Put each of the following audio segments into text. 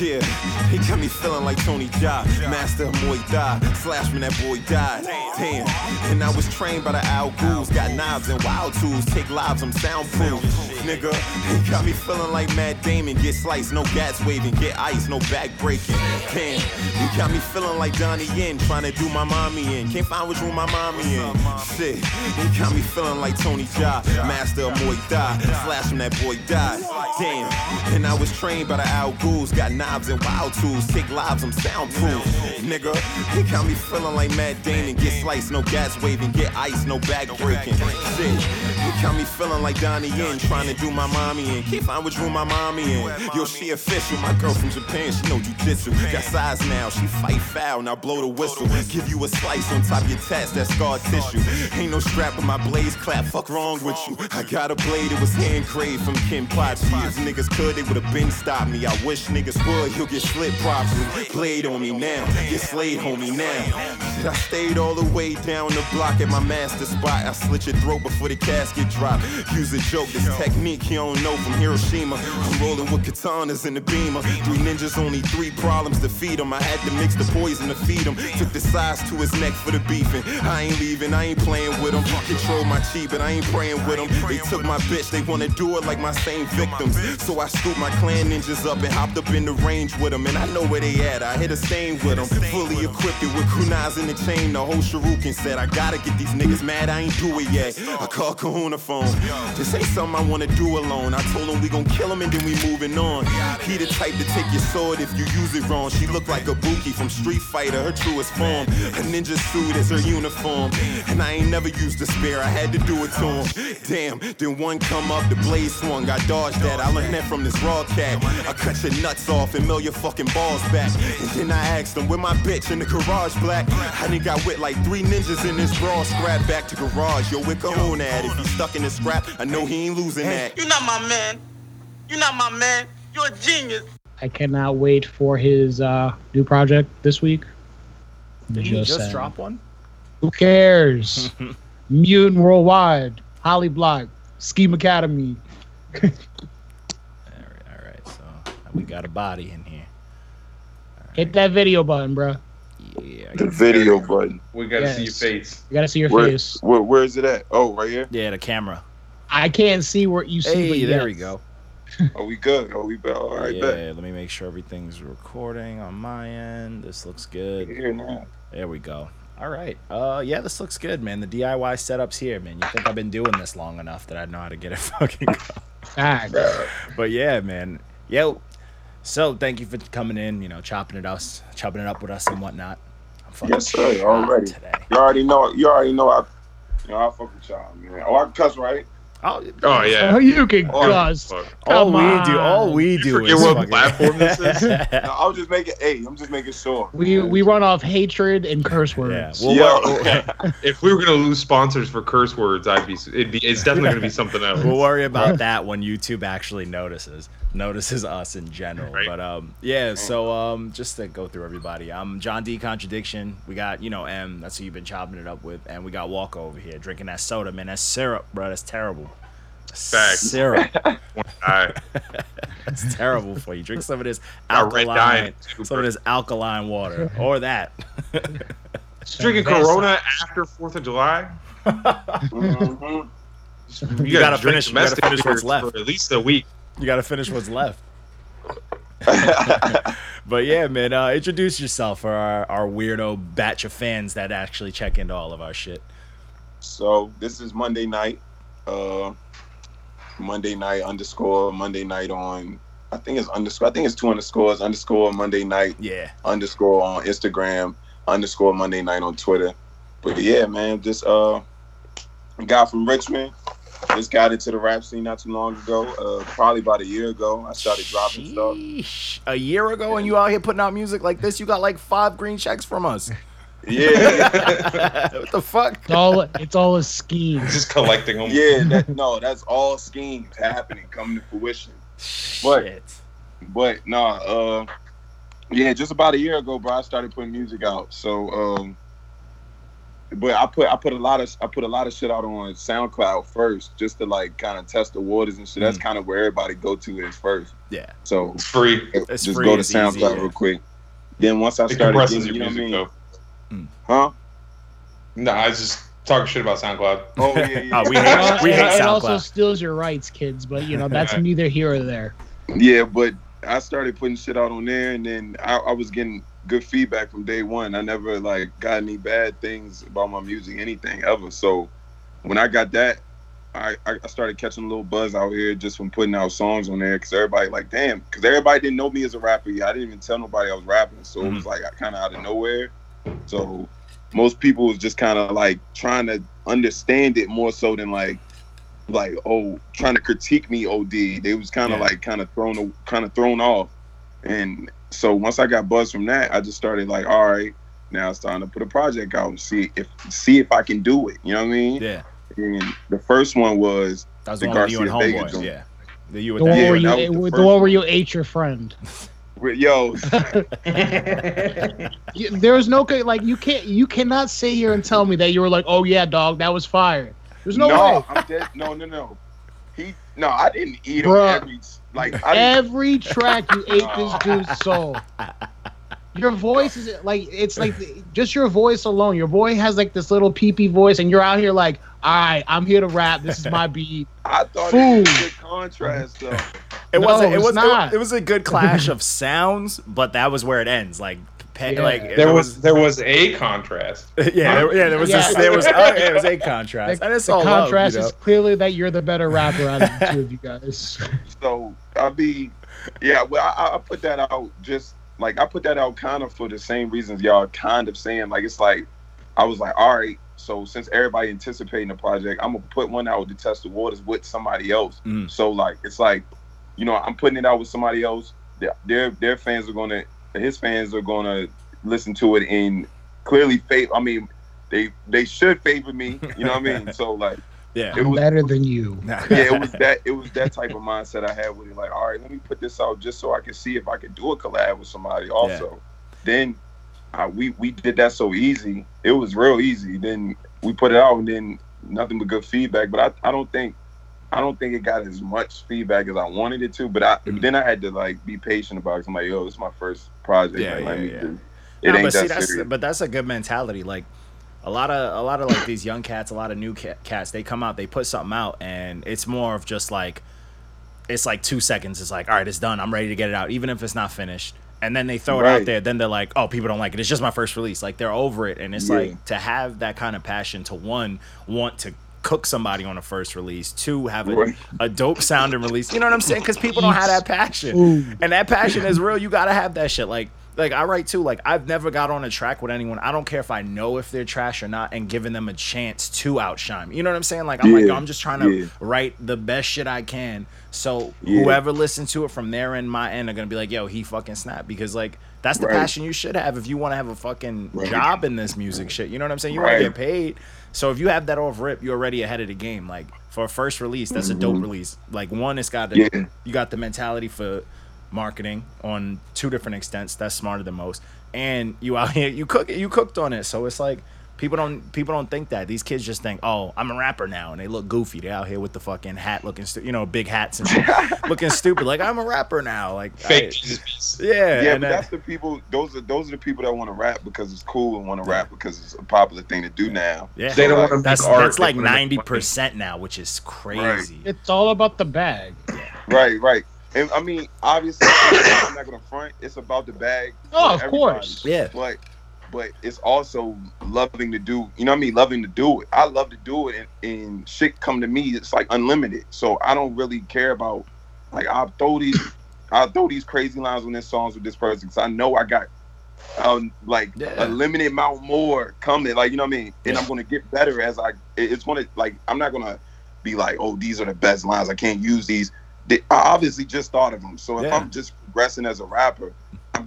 Yeah, he got me feeling like Tony Jaa, master of Muay Thai. Slash when that boy died. Damn, and I was trained by the Al Ghouls. Got knives and wild tools, take lives, I'm soundproof. Nigga, he got me feeling like Matt Damon. Get sliced, no gats waving, get ice, no back breaking. Damn, he got me feeling like Donnie Yen, trying to do my mommy in. Can't find which room my mommy in. Shit, he got me feeling like Tony Jaa, master of Muay Thai. Slash when that boy died. Damn, and I was trained by the Al Ghouls. Got knives and wild tools, take lives, I'm soundproof. Nigga, he got me feeling like Matt Damon. Get sliced, no gas waving, get ice, no back breaking. Shit, got me feeling like Donnie Yen, trying to do my mommy in. Can't find which room my mommy in. Yo, she official, my girl from Japan, she know jujitsu. Got size now, she fight foul, now blow the whistle. Give you a slice on top of your tats, that scar tissue. Ain't no strap on my blaze clap, fuck wrong with you. I got a blade, it was hand craved from Kenpachi. If niggas could, they would've been stopped me. I wish niggas would, he'll get slit properly. Blade on me now, get slayed, homie now. I stayed all the way down the block at my master spot. I slit your throat before the casket drop. Use a joke, this technique he don't know from Hiroshima. I'm rolling with katanas in the beamer. Three ninjas, only three problems to feed him. I had to mix the poison to feed him. Took the size to his neck for the beefing. I ain't leaving, I ain't playing with him. Control my chi, but I ain't praying with him. They took my bitch, they wanna do it like my same victims. So I scooped my clan ninjas up and hopped up in the range with them. And I know where they at, I hit a stain with them. Fully equipped it with kunais in the chain. The whole Sharukin said, I gotta get these niggas mad, I ain't do it yet. I called Kahuna phone. This ain't something I wanna do alone. I told him we gon' kill him and then we moving on. He the type to take your sword if you use it wrong. She look like Ibuki from Street Fighter, her truest form. A ninja suit is her uniform. And I ain't never used a spear, I had to do it to him. Damn, then one come up, the blade swung, I dodged that. I learned that from this raw cat. I cut your nuts off and mill your fucking balls back. And then I asked him, where my bitch in the garage black? I done got with like three ninjas in this raw scrap back to garage. Yo, where Kahuna at? If he stuck in this scrap, I know he ain't losing that. You're not my man. You're not my man. You're a genius. I cannot wait for his uh, new project this week. Did he just saying. drop one? Who cares? Mutant Worldwide, Holly Block, Scheme Academy. All right, all right. So we got a body in here. Hit that video button, bro. Yeah, I The guess- video button. We gotta see your face. You gotta see your Where, face. where, where is it at? Oh, right here. yeah, the camera. I can't see where you see. Hey, there yes. we go. Are we good? Are we bet? All right, yeah, bet. let me make sure everything's recording on my end. This looks good. Here now. There we go. All right. Uh, yeah, this looks good, man. The DIY setup's here, man. You think I've been doing this long enough that I know how to get it fucking going? Facts. But yeah, man. Yo. So thank you for coming in. You know, chopping it us, chopping it up with us and whatnot. I'm fucking Yes, sir. Already. today. You already know. You already know. I, you know, I fuck with y'all, man. Oh, I cuss, right? Oh, Oh yeah. Oh, you can Oh, cuss. Fuck. all Come we do, all on. we do forget is what fucking- platform this is? No, I was just making. Hey, I'm just making sure. We we run off hatred and curse yeah. words. Well, Yo. we'll, If we were gonna lose sponsors for curse words, I'd be. It'd be. It's definitely gonna be something else. we'll worry about that when YouTube actually notices notices us in general. Right. But um, yeah. So um, just to go through everybody, I'm John D. Contradiction. We got you know M. That's who you've been chopping it up with, and we got Walker over here drinking that soda, man. That's syrup, bro. That's terrible. Facts. Syrup. I, That's terrible for you. Drink some of this Got red dye in alkaline, some of this alkaline water, or that. drinking Corona after Fourth of July. Mhm. You, gotta drink finish- you gotta finish what's left. for at least a week. You got to finish what's left. But yeah, man, uh, introduce yourself for our, our weirdo batch of fans that actually check into all of our shit. so this is Monday night. Uh, Monday night underscore Monday night on. I think it's underscore. I think it's two underscores. Underscore Monday night Yeah. underscore on Instagram. Underscore Monday night on Twitter. But yeah, man, this uh guy from Richmond just got into the rap scene not too long ago. Uh, probably about a year ago. I started dropping stuff. A year ago, and you out here putting out music like this, you got like five green checks from us. Yeah, what the fuck? It's all it's all a scheme. Just collecting them. yeah. That, no, that's all schemes happening, coming to fruition. What? Shit. But no, uh, yeah, just about a year ago, bro, I started putting music out. So, um, but I put I put a lot of I put a lot of shit out on SoundCloud first, just to like kind of test the waters and shit. That's Mm. kind of where everybody go to is first. Yeah. So It's free. It's just free, go to SoundCloud easy, yeah. real quick. Then once I It started, compresses getting, your you know music what I mean? though. Huh? No, I just talking shit about SoundCloud. Oh yeah, yeah. Oh, we hate- we it- hate it also steals your rights, kids. But you know that's neither here or there. Yeah, but I started putting shit out on there, and then I, I was getting good feedback from day one. I never like got any bad things about my music, anything ever. So when I got that, I, I started catching a little buzz out here just from putting out songs on there because everybody like, damn, because everybody didn't know me as a rapper. yet. I didn't even tell nobody I was rapping, so it was mm-hmm. like I kind of out of nowhere. So most people was just kind of like trying to understand it more so than like like oh trying to critique me od they was kind of Yeah. like kind of thrown kind of thrown off and so once i got buzzed from that i just started like all right now it's time to put a project out and see if see if i can do it you know what i mean Yeah. and the first one was That was The the one with you and Garcia Vega joint. Yeah. The you The one that. where you, was the the, one where you ate your friend. yo There's no like you can't you cannot sit here and tell me that you were like, oh yeah, dog, that was fire. There's no, way. i'm dead no no no he no i didn't eat Bruh. him every like I Every track you ate this dude's soul. Your voice is like it's like just your voice alone. Your boy has like this little peepee voice, and you're out here like, all right, I'm here to rap. This is my beat. i thought it was a good contrast though It No, wasn't. It was. not. It, was a good clash of sounds, but that was where it ends. Like, pe- Yeah. like There was there was a contrast. yeah, there, yeah. There was. Yeah. A, there was. Yeah, there was a contrast, The, and it's the all love, contrast you know? is clearly that you're the better rapper out of the two of you guys. So I'll be, yeah. Well, I, I put that out just like I put that out kind of for the same reasons y'all kind of saying. Like it's like I was like, all right. So since everybody anticipating the project, I'm gonna put one out to test the waters with somebody else. Mm. So like it's like, you know, I'm putting it out with somebody else. Their their, their fans are gonna, his fans are gonna listen to it and clearly favor. I mean, they they should favor me. You know what I mean? So like Yeah. it was better than you. yeah, it was that it was that type of mindset I had with it. Like, all right, let me put this out just so I can see if I can do a collab with somebody. Also, then uh, we we did that so easy. It was real easy. Then we put it out, and then nothing but good feedback. But I, I don't think I don't think it got as much feedback as I wanted it to. But I Mhm. then I had to like be patient about it. I'm like, yo, this is my first project. Yeah, like, let yeah, me yeah. do. It No, ain't but see, that that's serious. but that's a good mentality. Like a lot of a lot of like these young cats, a lot of new cats, they come out, they put something out, and it's more of just like it's like two seconds. It's like, all right, it's done. I'm ready to get it out, even if it's not finished. And then they throw it out there. Then they're like, oh, people don't like it. It's just my first release. Like they're over it, and it's Yeah. like to have that kind of passion to one want to cook somebody on a first release, two have a, Right. a dope sounding release. You know what I'm saying? Because people don't have that passion Food. and that passion is real. You gotta have that shit. Like, like I write too. Like I've never got on a track with anyone. I don't care if I know if they're trash or not, and giving them a chance to outshine me. You know what I'm saying? Like I'm like I'm just trying to yeah. write the best shit I can. So Yeah. whoever listens to it from their end, my end, are gonna be like, yo, he fucking snapped because like that's the Right. passion you should have if you want to have a fucking Right. job in this music shit. You know what I'm saying? You want to get paid. So if you have that off rip, you're already ahead of the game. Like for a first release, that's a dope release. Like one, it's got the Mm-hmm. Yeah. you got the mentality for marketing on two different extents. That's smarter than most. And you out here, you cook it, you cooked on it. So it's like people don't people don't think that. These kids just think, oh, I'm a rapper now, and they look goofy. They out here with the fucking hat looking, stu- you know, big hats and looking stupid. Like I'm a rapper now. Like Fake I- Jesus yeah, Yeah, and but that- that's the people. Those are those are the people that want to rap because it's cool and want to rap because it's a popular thing to do now. yeah. They don't want to That's art. that's like they wanna make ninety money. percent now, which is crazy. It's all about the bag. Right, right. And I mean, obviously, I'm not gonna front. It's about the bag. Oh, for of course. Yeah. But but it's also loving to do. You know what I mean? Loving to do it. I love to do it, and, and shit come to me. It's like unlimited. So I don't really care about like I'll throw these. I'll throw these crazy lines on this songs with this person because I know I got um like Yeah. a limited amount more coming. Like you know what I mean? And Yeah. I'm gonna get better as I. It's gonna like I'm not gonna be like, oh, these are the best lines. I can't use these. They, I obviously just thought of them. So if Yeah. I'm just progressing as a rapper,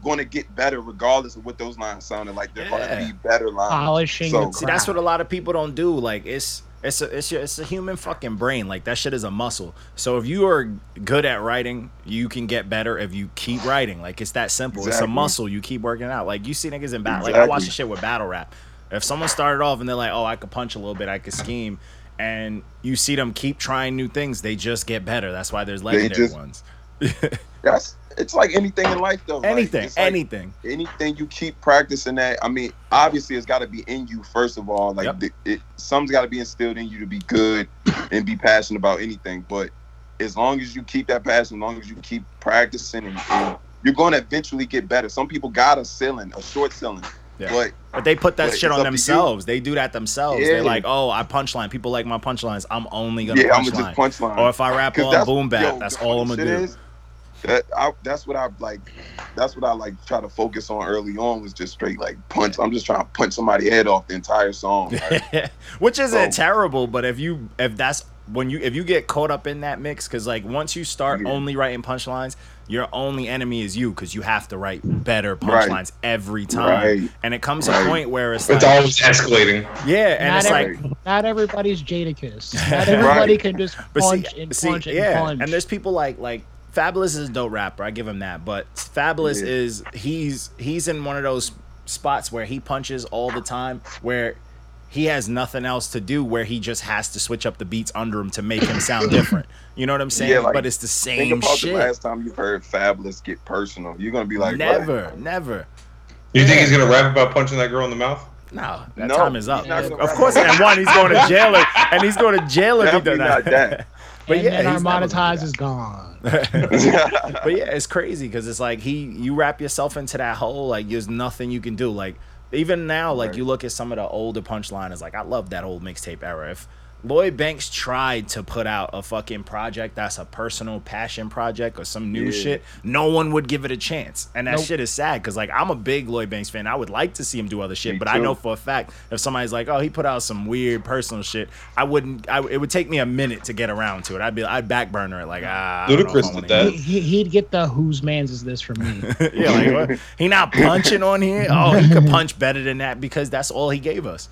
going to get better regardless of what those lines sounded like. They're going to be better lines. Polishing So- the See, that's what a lot of people don't do. Like it's it's a it's a, it's a human fucking brain. Like that shit is a muscle. So if you are good at writing, you can get better if you keep writing. Like it's that simple. It's a muscle. You keep working out. Like you see niggas in battle. Like I watch the shit with battle rap. If someone started off and they're like, "Oh, I could punch a little bit, I could scheme," and you see them keep trying new things, they just get better. That's why there's legendary just- ones. That's it's like anything in life though. Like, anything, like anything. anything you keep practicing that. I mean, obviously it's got to be in you first of all. Like Yep. the, it, something's got to be instilled in you to be good and be passionate about anything. But as long as you keep that passion, as long as you keep practicing, and, and you're going to eventually get better. Some people got a ceiling, a short ceiling, Yeah. but But they put that shit on up to you. themselves. They do that themselves. Yeah. They're like, "Oh, I punchline. People like my punchlines. I'm only gonna yeah, punchline." punchline. Or if I rap on boom bap, yo, that's all I'm gonna do. is, that I, that's what I like. That's what I like. Try to focus on early on was just straight like punch. I'm just trying to punch somebody's head off the entire song. Like, Which isn't So- terrible, but if you if that's when you if you get caught up in that mix, because like once you start Yeah. only writing punchlines, your only enemy is you because you have to write better Right. punchlines every time, Right. and it comes to Right. a point where it's It's like, always escalating. yeah, and Not it's every- like Not everybody's Jadakiss. Not everybody Right. can just punch see, and see, punch and yeah, punch. and there's people like like Fabolous is a dope rapper. I give him that. But Fabolous Yeah. is he's he's in one of those spots where he punches all the time, where he has nothing else to do, where he just has to switch up the beats under him to make him sound different. You know what I'm saying? Yeah, like, but it's the think same about shit. the last time you heard Fabolous get personal. You're gonna be like, what? never, never. You think he's gonna rap about punching that girl in the mouth? No, that No, time is up. Of course, about and one, he's going to jail, and he's going to jail if he does Definitely not that. But and yeah, then our he's never monetize that. is gone. but yeah, it's crazy because it's like he you wrap yourself into that hole. Like there's nothing you can do. Like even now, like Right. you look at some of the older punchlines. Like I love that old mixtape era. If Lloyd Banks tried to put out a fucking project that's a personal passion project or some new Yeah. shit, no one would give it a chance. And that Nope. shit is sad because like I'm a big Lloyd Banks fan. I would like to see him do other shit, Me but I know for a fact if somebody's like, oh, he put out some weird personal shit, I wouldn't. I, it would take me a minute to get around to it. I'd be, I'd backburner it like ah. I don't know Ludacris did that. He, he, would get the whose man's is this from me? yeah, like what? he not punching on here. Oh, he could punch better than that because that's all he gave us.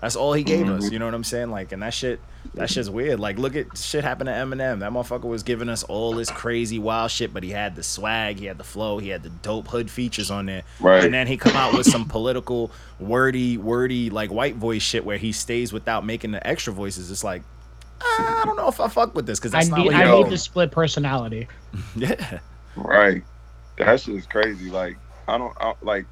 That's all he gave us. Mm-hmm. You know what I'm saying? Like, and that shit, that shit's weird. Like, look at shit happened to Eminem. That motherfucker was giving us all this crazy wild shit, but he had the swag, he had the flow, he had the dope hood features on there. Right. And then he come out with some political, wordy, wordy, like white voice shit where he stays without making the extra voices. It's like. Ah, I don't know if I fuck with this because I that's not need what I know. need the split personality. Yeah. Right. That shit is crazy. Like I don't I, like.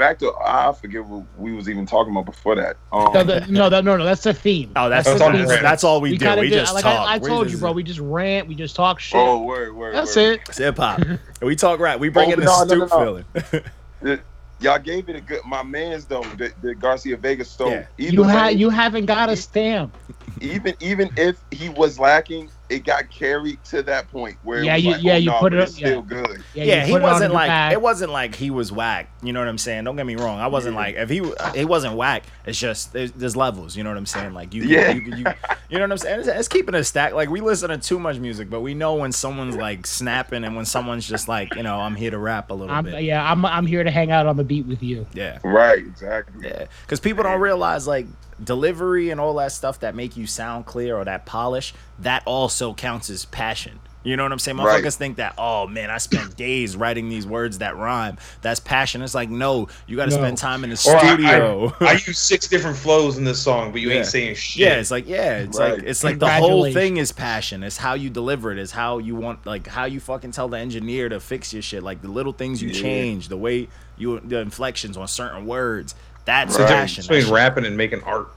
But back to I forget what we was even talking about before that. Um, No, the, no, that, no, no, that's the theme. Oh, that's, That's the all theme. we're- that's all we, We do. We do- just like talk. I, I told you, bro. We just rant. We just talk shit. oh, word, word. that's word. it. It's hip hop. we talk rap. We bring Oh, in the no, no, no, stoop no. feeling. Y'all gave it a good. My man's though, the, the Garcia Vega. So Yeah. either You way, you haven't got a stamp. even even if he was lacking, it got carried to that point where Yeah, it was you- like, yeah, oh, you no, put it it's up- still good. Yeah, Yeah, he put it on wasn't your like pad. it wasn't like he was whack. You know what I'm saying? Don't get me wrong. I wasn't like if he he wasn't whack. It's just there's, there's levels. You know what I'm saying? Like you, Yeah. you, you, you, you know what I'm saying? It's, it's keeping a stack. Like we listen to too much music, but we know when someone's like snapping and when someone's just like you know I'm here to rap a little I'm, bit. yeah, I'm I'm here to hang out on the beat with you. Yeah. Right, exactly. Yeah, because people don't realize like delivery and all that stuff that make you sound clear or that polish that also counts as passion. You know what I'm saying? Right. Motherfuckers think that oh man, I spent days writing these words that rhyme. That's passion. It's like no, you got to No. spend time in the Or studio. I, I use six different flows in this song, but you Yeah. ain't saying shit. yeah, it's like yeah, it's like it's like the whole thing is passion. It's how you deliver it. It's how you want like how you fucking tell the engineer to fix your shit. Like the little things you Yeah. change, the way you the inflections on certain words. That's Right. passion. between That rapping and making art.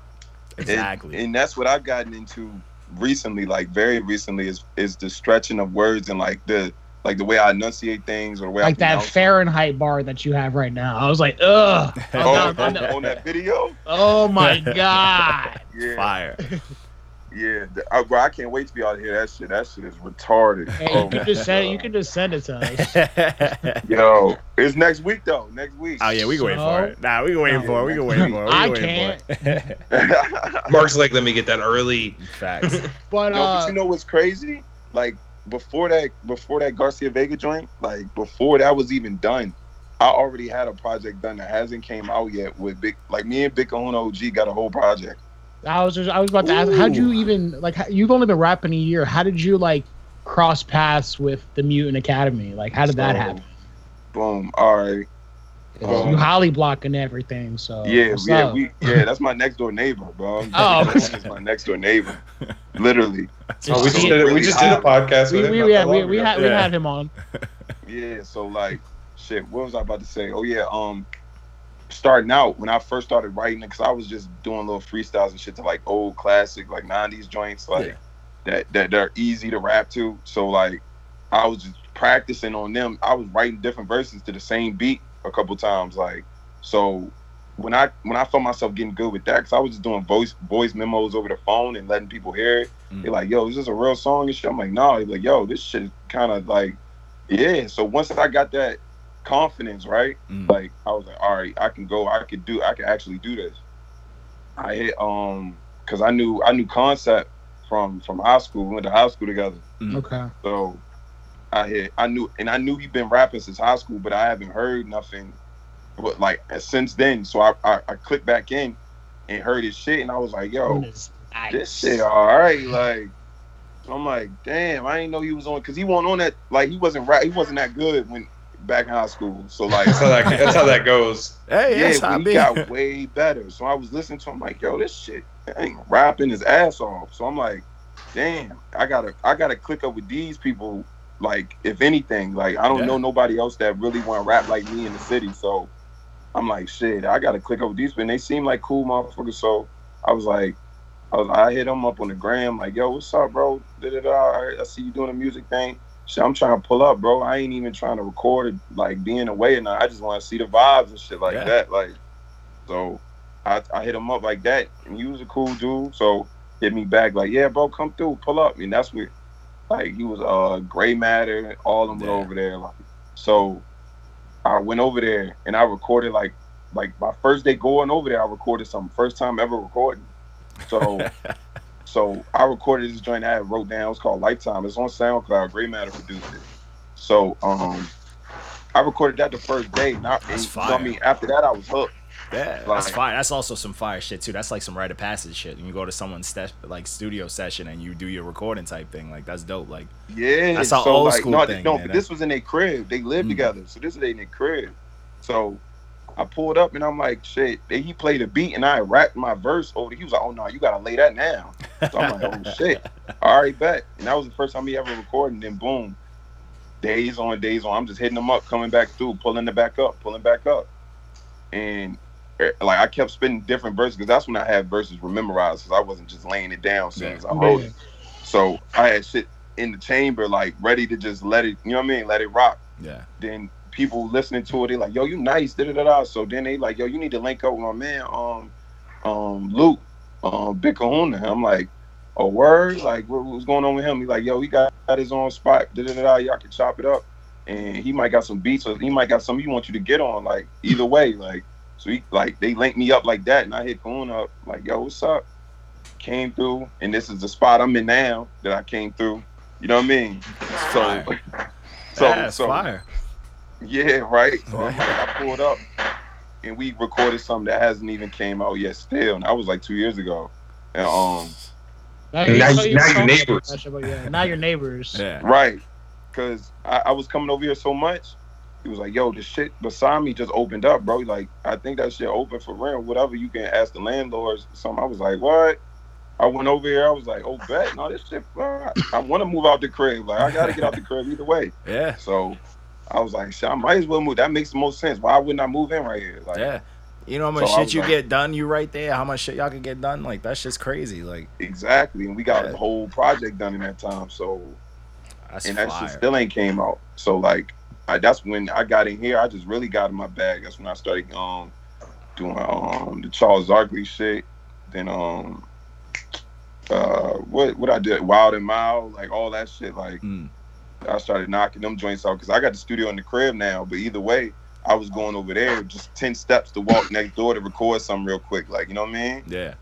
Exactly. And, that's what I've gotten into recently, like very recently, is is the stretching of words and like the like the way I enunciate things or the way Like I that pronounce them. Fahrenheit bar that you have right now. I was like, ugh. Oh, I'm on, not- on that video, oh my god. yeah, Fire. Yeah. The- I, bro, I can't wait to be out here. That shit, that shit is retarded. Hey, Oh you can just send God. you can just send it to us. Yo, it's next week though. Next week. Oh yeah, we can wait for it. Nah, we can wait for it. We can wait for it. We I can wait for it. Mark's like, let me get that early. Facts. But No, uh but you know what's crazy? Like before that, before that Garcia Vega joint, like before that was even done, I already had a project done that hasn't came out yet. With big, like me and Big Kahuna OG got a whole project. I was just, I was about to ask how'd you even like how- you've only been rapping a year. How did you like cross paths with the Mutant Academy? Like how did that happen? Boom. All right. Um, you holly blocking everything. So Yeah, what's yeah, up? we yeah. That's my next door neighbor, bro. Oh. that's my next door neighbor, literally. Oh, we just did it. We just did a podcast we, with him. we, not yeah, we, we ago. had we had him on. Yeah, so like, shit. What was I about to say? Oh yeah, um, starting out when I first started writing it, because I was just doing little freestyles and shit to like old classic like '90s joints, like Yeah. that that they're easy to rap to. So like, I was just practicing on them. I was writing different verses to the same beat a couple times, like so. When I when I felt myself getting good with that, because I was just doing voice voice memos over the phone and letting people hear it. Mm. They're like, "Yo, is this a real song?" and shit. I'm like, "No." They're like, "Yo, this shit kind of like, yeah." So once I got that confidence, right? Mm. Like I was like, all right, I can go, I could do, I can actually do this. I hit um, cause I knew I knew concept from from high school. We went to high school together, Okay. so I hit, I knew, and I knew he'd been rapping since high school, but I haven't heard nothing, but like since then. So I I, I clicked back in and heard his shit, and I was like, yo, Nice. this shit all right. Like, I'm like, damn, I didn't know he was on because he wasn't on that. Like, he wasn't right. He wasn't that good when back in high school. So like, That's how that. That's how that goes. Hey, yeah, yes, but I got way better. So I was listening to him like, yo, this shit ain't rapping his ass off. So I'm like, damn, I gotta, I gotta click up with these people. Like, if anything, like I don't Yeah. know nobody else that really want to rap like me in the city. So I'm like, shit, I gotta click up with these people. And they seem like cool motherfuckers. So I was like, I, was, I hit them up on the gram, like, yo, what's up, bro? Da-da-da. I I see you doing a music thing. Shit, I'm trying to pull up, bro. I ain't even trying to record it, like being away and I just want to see the vibes and shit like Yeah. that. Like, so I, I hit him up like that, and he was a cool dude. So hit me back like, yeah, bro, come through, pull up. And that's where, like, he was uh Gray Matter, all of them Yeah. were over there. Like, so I went over there and I recorded like, like my first day going over there, I recorded some First time ever recording. So. So I recorded this joint I wrote down. It's called Lifetime. It's on SoundCloud. Gray Matter produced it. So um, I recorded that the first day. Not That's so, I mean, after that, I was hooked. Yeah, that's fire. That's also some fire shit too. That's like some rite of passage shit. And you go to someone's st- like studio session and you do your recording type thing. Like that's dope. Like Yeah, That's an so, old like, school no, thing, No, man. but this was in their crib. They lived Mm. together, so this is in their crib. So I pulled up and I'm like, shit. He played a beat and I rapped my verse over. He was like, oh no, you gotta lay that down. So I'm like, oh shit. All right, bet. And that was the first time he ever recorded. And then boom, days on days on. I'm just hitting them up, coming back through, pulling it back up, pulling back up, and eh, like I kept spinning different verses because that's when I had verses memorized because I wasn't just laying it down as soon as I wrote it. So I had shit in the chamber, like ready to just let it, you know what I mean, let it rock. yeah, Then people listening to it, they like, yo, you nice, da da da. So then they like, yo, you need to link up with my man, um, um, Luke, um, Big Kahuna. I'm like, a word, like what, what's going on with him? He like, yo, he got, got his own spot, da da da. Y'all can chop it up, and he might got some beats, or he might got some he want you to get on. Like either way, like so he like they linked me up like that, and I hit Kahuna up, like, yo, what's up? Came through, and this is the spot I'm in now that I came through. You know what I mean? So, so, yeah, so fire. yeah, right. So I'm like, I pulled up and we recorded something that hasn't even came out yet still. And that was like two years ago. And um Now, Now so you- now your neighbors. that yeah, now your neighbors. Yeah, right. Cause I, I was coming over here so much. He was like, yo, the shit beside me just opened up, bro. Like, I think that shit open for rent, whatever. You can ask the landlords or something. I was like, what? I went over here. I was like, oh, bet. No, this shit, uh, I want to move out the crib. Like, I got to get out the crib either way. yeah, So I was like, shit, I might as well move. That makes the most sense. Why wouldn't I move in right here? Like, yeah. You know how much So shit you like- get done? You right there. How much shit y'all can get done? Like that's just crazy. Like Exactly, and we got Yeah. the whole project done in that time. So, that's and that fire. shit still ain't came out. So, like, I, that's when I got in here. I just really got in my bag. That's when I started um doing um the Charles Barkley shit. Then um uh what what I did Wild and Mild, like all that shit. Like Mm. I started knocking them joints out because I got the studio in the crib now. But either way, I was going over there just ten steps to walk next door to record something real quick. Like you know what I mean? Yeah,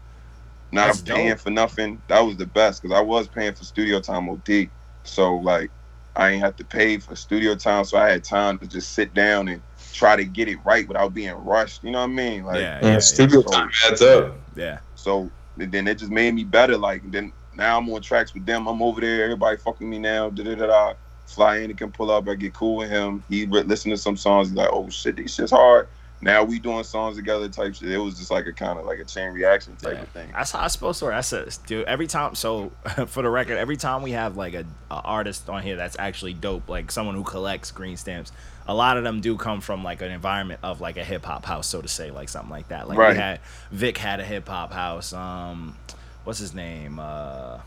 not That's paying dope. for nothing. That was the best because I was paying for studio time OD. So like I ain't have to pay for studio time, so I had time to just sit down and try to get it right without being rushed. You know what I mean? Like yeah, yeah, studio time adds up. yeah. so then it just made me better. Like then now I'm on tracks with them. I'm over there. Everybody fucking me now. Da da da da. Fly in and can pull up. I get cool with him. He re- listen to some songs. He's like, oh shit, these shit's hard. now we doing songs together type shit. It was just like a kind of like a chain reaction type Yeah. of thing. That's how I supposed to work. That's a, dude. Every time, so for the record, every time we have like a, a artist on here that's actually dope, like someone who collects green stamps, a lot of them do come from like an environment of like a hip hop house, so to say, like something like that. Like Right. we had Vic had a hip hop house. Um, what's his name? Uh,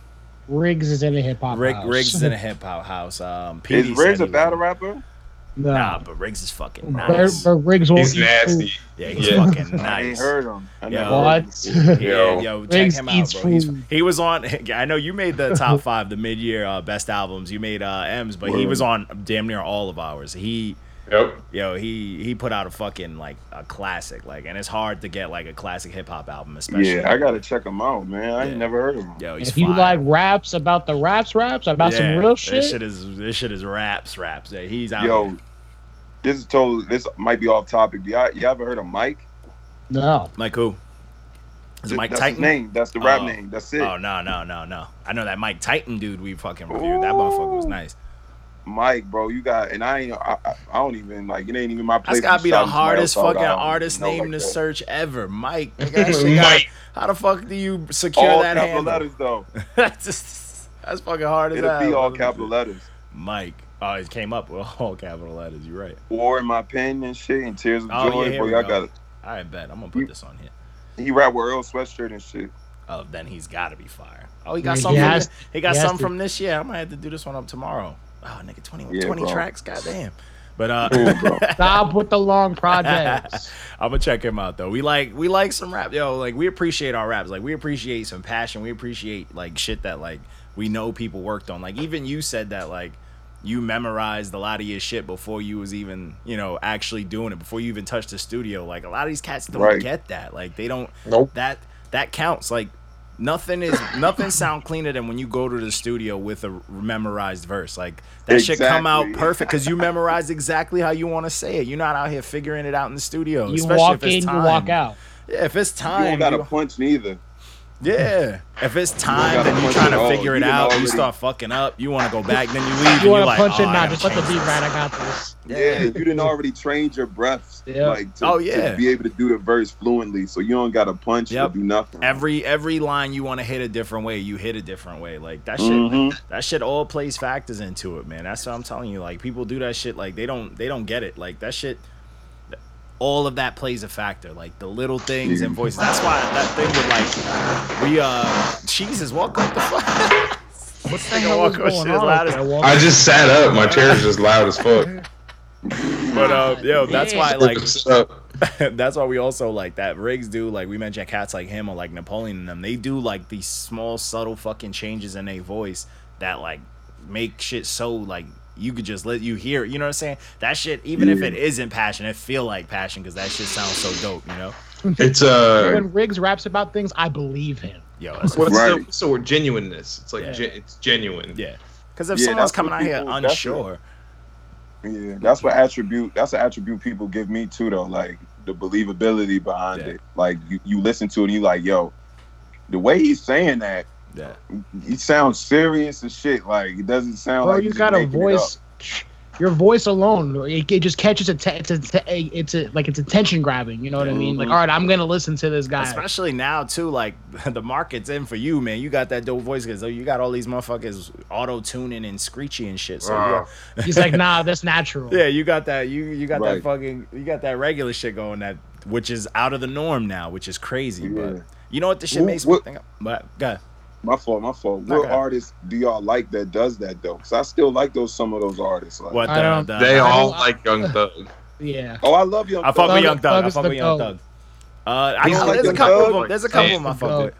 Riggs is in a hip hop. Rick house. Riggs is in a hip hop house. Um, Is Riggs a battle rapper? No. Nah, but Riggs is fucking nice. but Riggs won't He's eat nasty. Yeah, he's Yeah. fucking I ain't nice. heard him. I Yo. never food. heard him What? Yeah, Yo. yo, check Riggs him out, bro. He's, he was on. I know you made the top five, the mid-year uh, best albums. You made uh, M's, but he was on damn near all of ours. He, Yep. yo, he he put out a fucking like a classic, like, and it's hard to get like a classic hip hop album, especially. Yeah, I gotta check him out, man. I Yeah. ain't never heard of him. Yo, he's If you fire. like raps about the raps, raps about some Yeah, real This shit, shit is this shit is raps, raps. Yeah, he's out. Yo, here. this is totally. This might be off topic. but Y'all, you ever heard of Mike? no. Mike who? Is it Mike That's Titan? name. That's the rap Oh. name. That's oh, it. Oh no no no no! I know that Mike Titan dude we fucking reviewed. That motherfucker was nice. Mike, bro, you got, and I ain't, I, I I don't even like. It ain't even my place. That's gotta be the hardest fucking artist name like to that. search ever. Mike. Nigga, that got- Mike. how the fuck do you secure All that capital handle? letters though. that's, just, that's fucking hard as It'll be all capital letters. Mike. Oh, it came up with all capital letters. You're right. War in my pen and shit and tears of Oh, joy. yeah, here bro, we y'all go. got I bet. I'm gonna put You- this on here. He rap with Earl Sweatshirt and shit. Oh, then he's got to be fire. Oh, he got Yeah, some. he from has- this- he got he has some to. from this year. I might have to do this one up tomorrow. Oh, nigga, 20, Yeah, 20 bro. tracks. Goddamn. But uh, Cool, bro. Stop with the long projects. I'm gonna check him out though. We like we like some rap, yo. Like we appreciate our raps. Like we appreciate some passion. We appreciate like shit that like we know people worked on. Like even you said that like you memorized a lot of your shit before you was even you know actually doing it before you even touched the studio. Like a lot of these cats don't Right. get that. Like they don't. Nope. That that counts. Like nothing is nothing sound cleaner than when you go to the studio with a memorized verse. Like that shit come out perfect because you memorized exactly how you want to say it. You're not out here figuring it out in the studio. You especially walk if it's in, time. you walk out. Yeah, if it's You time, don't got a you- punch neither. Yeah. If it's time gotta and you're trying to all. figure it You done out, you start fucking up. You want to go back, then you leave. You want to like, punch oh, it? I Nah, just let the beat this. right. I got this. Yeah, you didn't already trained your breaths. Yeah. Like to, Oh, yeah. to be able to do the verse fluently, so you don't got to punch Yep. or do nothing. Every every line you want to hit a different way, you hit a different way. Like that shit. Mhm. that shit all plays factors into it, man. That's what I'm telling you. Like people do that shit, like they don't they don't get it. Like that shit. All of that plays a factor, like the little things and voices. That's why that thing with like we uh Jesus walk up the fuck. What's the hell walk is up shit going on loud as I just sat up. My chair's just loud as fuck. But uh, yo, that's why like Sit that's why we also like that Riggs do like we mentioned cats like him or like Napoleon and them. They do like these small subtle fucking changes in their voice that like make shit so like you could just let you hear it. You know what I'm saying? That shit, even if it isn't passion, it feel like passion because that shit sounds so dope. You know? It's uh, When Riggs raps about things, I believe him. Yo, that's what's Right. the what's the word? Genuineness. It's like Yeah. gen- it's genuine. yeah. Because if Yeah, someone's that's coming out here people- that's unsure, Yeah, that's what attribute. That's an attribute people give me too, though. Like the believability behind Yeah. it. Like you, you listen to it and you like, yo, the way he's saying that, yeah, he sounds serious as shit. Like it doesn't sound Bro, like you got a voice. Your voice alone, it, it just catches a, it's a, it's a, like it's attention grabbing. You know what I mean? Like, Mhm. all right, I'm gonna listen to this guy. especially now too. Like the market's in for you, man. You got that dope voice because you got all these motherfuckers auto tuning and screechy and shit. So you Wow. He's like, nah, that's natural. Yeah, you got that. You you got that fucking. You got that regular shit going that which is out of the norm now, which is crazy. Yeah. But you know what this shit Who- makes me think. Of? But go My fault, my fault. No, what go ahead. artist do y'all like that does that though? Because I still like those some of those artists. Like, what the, the They I all like Young Thug. Yeah. Oh, I love Young I fuck with Young Thug. I Thug is fuck with Young goat. Thug. Uh, I, like there's a Young couple of Thug? them. There's a couple of them I fuck with.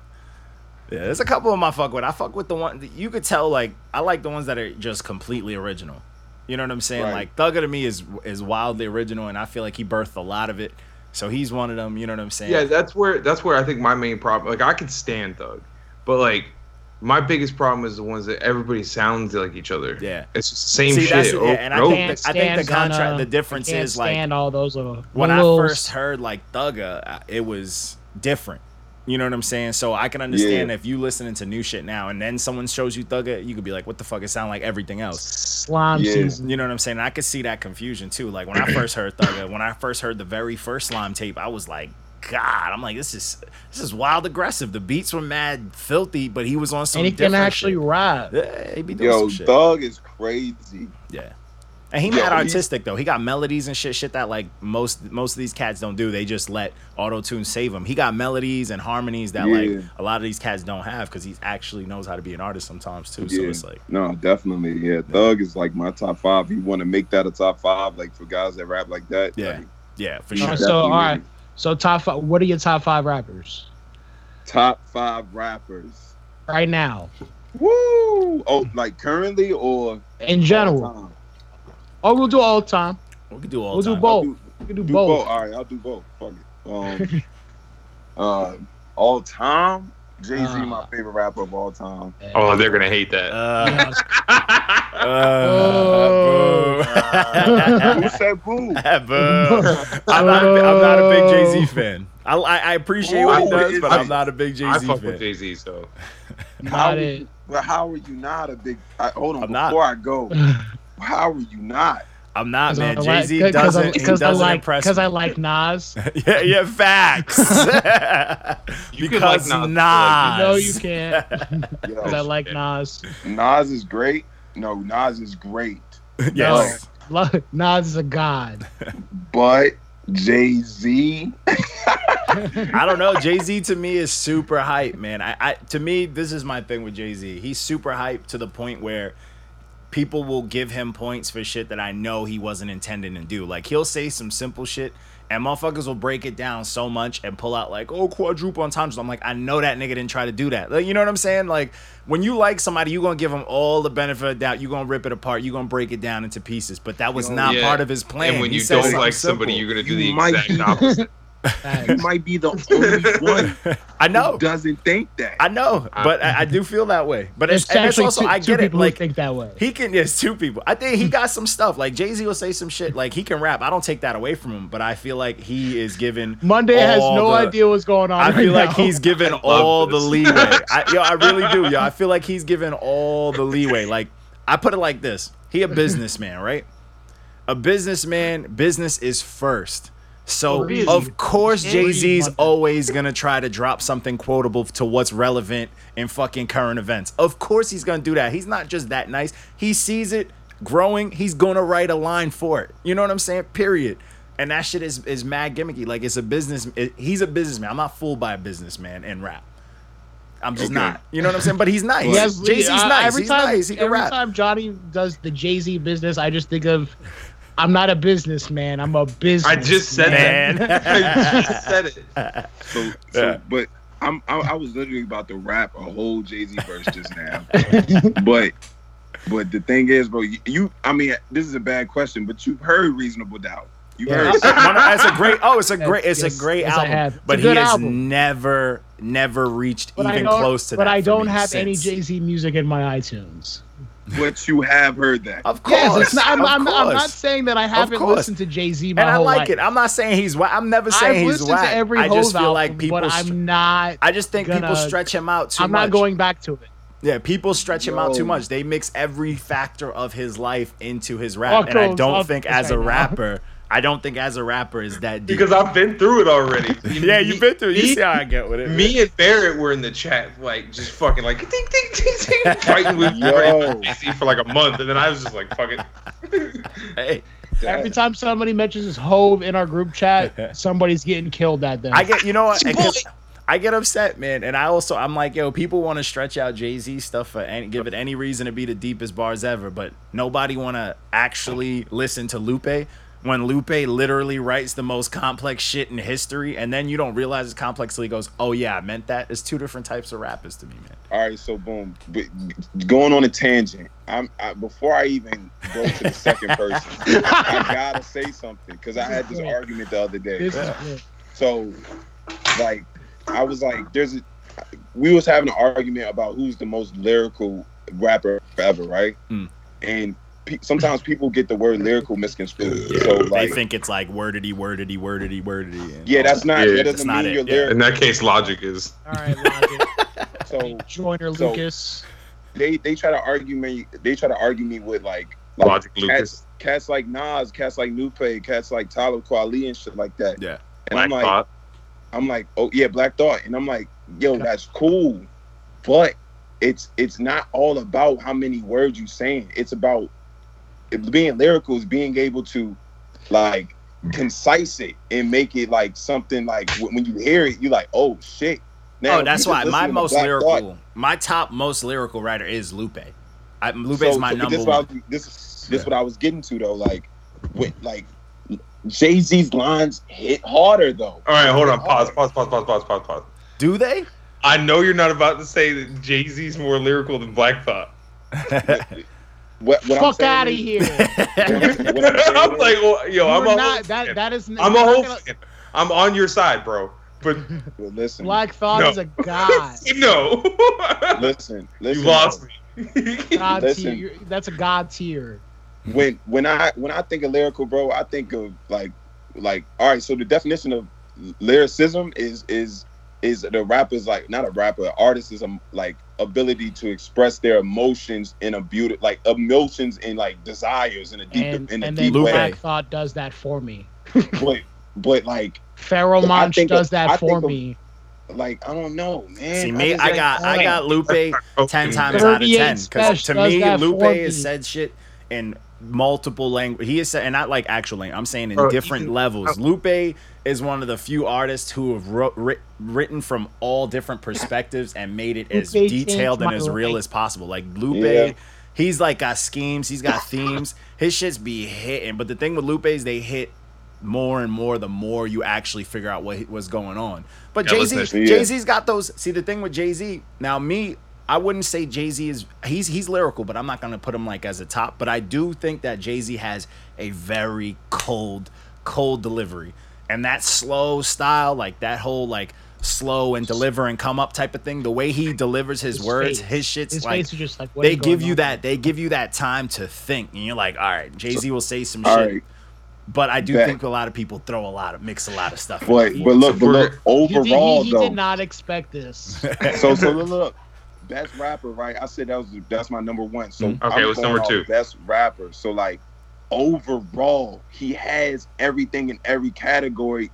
Yeah, there's a couple of them I fuck with. I fuck with the one you could tell like I like the ones that are just completely original. You know what I'm saying? Right. Like Thugger to me is is wildly original, and I feel like he birthed a lot of it. So he's one of them. You know what I'm saying? Yeah, that's where that's where I think my main problem. Like I could stand Thug, but like my biggest problem is the ones that everybody sounds like each other. Yeah. it's just the same See, that's- shit. yeah, over and I think Can't I think the stand on, contract, uh, the difference Can't is like stand all those little. when I first heard like Thugger, uh, it was different. You know what I'm saying? So I can understand Yeah. if you listening to new shit now and then someone shows you Thugga, you could be like, what the fuck? It sound like everything else. Slime Yeah. season. You know what I'm saying? I could see that confusion too. Like when I first heard Thugga, when I first heard the very first Slime tape, I was like, God, I'm like, this is this is wild aggressive. The beats were mad filthy, but he was on some And he can different actually shit. rap. Yeah, he be doing Yo, some shit. Thug is crazy. Yeah. And he Yo, mad he's- artistic though. He got melodies and shit, shit that like most most of these cats don't do. They just let auto tune save him. He got melodies and harmonies that Yeah. like a lot of these cats don't have because he actually knows how to be an artist sometimes too. So it's like No, definitely. Yeah, Thug is like my top five. You want to make that a top five, like for guys that rap like that? Yeah. like, yeah, for sure. so all Definitely. right. So top five. What are your top five rappers top five rappers. right now Woo! Oh, like currently or in general? all? Oh, we'll do all time. We can do all We'll do both. I'll do, We can do, do both. both. All right, I'll do both. Fuck it. Um, uh, all time. Jay Z, Ah. my favorite rapper of all time. Oh, they're gonna hate that. Uh, Oh. uh, Who said boo? Boo. I'm not. I'm not a big Jay Z fan. I, I I appreciate what he does, but I- I'm not a big Jay I Z fuck with fan. Jay Z, so How are you, but how are you not a big? I, hold on, I'm not. before I go, how are you not? I'm not, man. Jay Z Because doesn't. I, he because I doesn't like impress because. I like Nas. yeah, yeah, facts. You could like because Nas, Nas. No, you can't. Because I like Nas. Nas is great. No, Nas is great, yes. Lo- Nas is a god. but Jay Z. I don't know. Jay Z to me is super hype, man. I, I to me this is my thing with Jay Z. He's super hype to the point where people will give him points for shit that I know he wasn't intending to do. Like he'll say some simple shit. And motherfuckers will break it down so much and pull out like, oh, quadruple entendres. I'm like, I know that nigga didn't try to do that. Like, you know what I'm saying? Like, when you like somebody, you're gonna give them all the benefit of the doubt. You gonna rip it apart. You're gonna break it down into pieces. But that was Yo, not yeah. part of his plan. and when He you said don't something like somebody, you're gonna do You the might exact opposite. You might be the only one I know. who doesn't think that. I know, but I, I do feel that way. But it's, and it's actually also two, I two get it. Like think that way. he can. There's two people. I think he got some stuff. Like Jay Z will say some shit. Like he can rap. I don't take that away from him. But I feel like he is given. Monday has no the- idea what's going on. I right feel like now. he's given I love all the leeway. I, yo, I really do. Yo, I feel like he's given all the leeway. Like I put it like this: He a businessman, right? A businessman, business is first. So Really? of course Jay Z's Monday. always gonna try to drop something quotable to what's relevant in fucking current events. Of course he's gonna do that. He's not just that nice. He sees it growing. He's gonna write a line for it. You know what I'm saying? Period. And that shit is is mad gimmicky. Like it's a business. It, he's a businessman. I'm not fooled by a businessman in rap. I'm just Okay. not. You know what I'm saying? But he's nice. He Jay Z's uh, nice. Every he's time, nice. He can every rap. time Johnny does the Jay Z business, I just think of, I'm not a businessman. I'm a business. I just said Man. that. I just said it. So, so Yeah. but I'm I, I was literally about to rap a whole Jay Z verse just now, but but the thing is, bro, you, you I mean, this is a bad question, but you've heard Reasonable Doubt. You Yeah. heard One of- That's a great. Oh, it's a great. It's yes, a great yes, album. have. It's But a he has album. never, never reached But even close to but that. But I don't me have any. Jay Z music in my iTunes. But you have heard that. Of course, Yes, it's not, I'm, of I'm, I'm not saying that I haven't listened to Jay Z my and I whole like life. it. I'm not saying he's whack. I'm never saying I've he's listened whack. To every I just feel like people. But I'm not. I just think people gonna- stretch him out too much. I'm much. not going back to it. Yeah, people stretch him out too much. They mix every factor of his life into his rap, Fuck and I don't others think as a right now. rapper, I don't think as a rapper is that deep. Because I've been through it already. yeah, you've been through. it. You Me- see how I get with it. Me and Barrett were in the chat, like just fucking like ding ding ding ding, fighting with Yo. fighting for like a month, and then I was just like, fuck it. Hey, Every time somebody mentions his Hove in our group chat, somebody's getting killed that day. I get you know what? I get upset, man, and I also I'm like, yo, people want to stretch out Jay Z stuff for any, give it any reason to be the deepest bars ever, but nobody want to actually listen to Lupe when Lupe literally writes the most complex shit in history, and then you don't realize it's complex till he goes, oh yeah, I meant that. It's two different types of rappers to me, man. All right, so boom, but going on a tangent. I'm I, before I even go to the second person, I gotta say something because I had this argument the other day. Yeah. So, like, I was like, there's a, we was having an argument about who's the most lyrical rapper ever, right? Mm. And pe- sometimes people get the word lyrical misconstrued. Yeah, so they think it's like wordity, wordity, wordity, wordity. and yeah, that's not. Yeah, that that's doesn't not mean it, you're lyrical. In that case, logic is. All right, Logic. So Joyner So- Lucas. they they try to argue me. They try to argue me with like, like Logic Lucas. cats, cats like Nas, cats like Lupe, cats like Talib Kweli and shit like that. Yeah. And Black I'm like, Thought. I'm like, oh yeah, Black Thought, and I'm like, yo, that's cool, but it's it's not all about how many words you saying. It's about it, being lyrical is being able to like concise it and make it like something like when you hear it, you like, oh shit. oh, that's why my most Black lyrical, Thought- my top most lyrical writer is Lupe. I, Lupe so- is my so, number this what one. was- this this what I was getting to though. Like, when like Jay Z's lines hit harder though. All right, hold on. Pause. Pause. Pause. Pause. Pause. Pause. Pause. Do they? I know you're not about to say that Jay Z's more lyrical than Black Thought. What, what Fuck out of here. what I'm- what I'm I'm like, well, yo, I'm You're a not, that, fan. that is. I'm a not whole gonna- I'm on your side, bro. But Well, listen, Black Thought No. is a god. no, listen, you lost bro. me. God Listen. tier. That's a god tier. When when I when I think of lyrical, bro, I think of like like all right. So the definition of lyricism is is is the rapper's like not a rapper, artist is a like ability to express their emotions in a beauty like emotions and like desires in a deep And, in a and deep then way. Black Thought does that for me. But but like Pharoahe I Monch does of- that I for think of- me. like I don't know, man. See me, just, I like, got I got Lupe ten times out of ten because to me Lupe has me. said shit in multiple language. He is said, and not like actual language. I'm saying in Bro, different even- levels. Lupe is one of the few artists who have wrote, writ, written from all different perspectives and made it as Lupe detailed and as real life. as possible. Like Lupe. Yeah. He's like got schemes. He's got themes. His shits be hitting. But the thing with Lupe is they hit more and more the more you actually figure out what was going on. But Jay Z. Jay Z's got those. See the thing with Jay Z. Now me, I wouldn't say Jay Z is he's he's lyrical, but I'm not gonna put him like as a top. But I do think that Jay Z has a very cold, cold delivery, and that slow style, like that whole like slow and deliver and come up type of thing. The way he delivers his, His words, face. his shit's His like face is just like what they give you on? that they give you that time to think, and you're like, all right, Jay Z will say some all shit, right, but I do Bet. think a lot of people throw a lot of mix a lot of stuff. in but but look, but look, overall he, he though. did not expect this. so so look, look, best rapper, right? I said that was that's my number one. So Mhm. Okay, I'm what's number two? Best rapper. So like overall, he has everything in every category.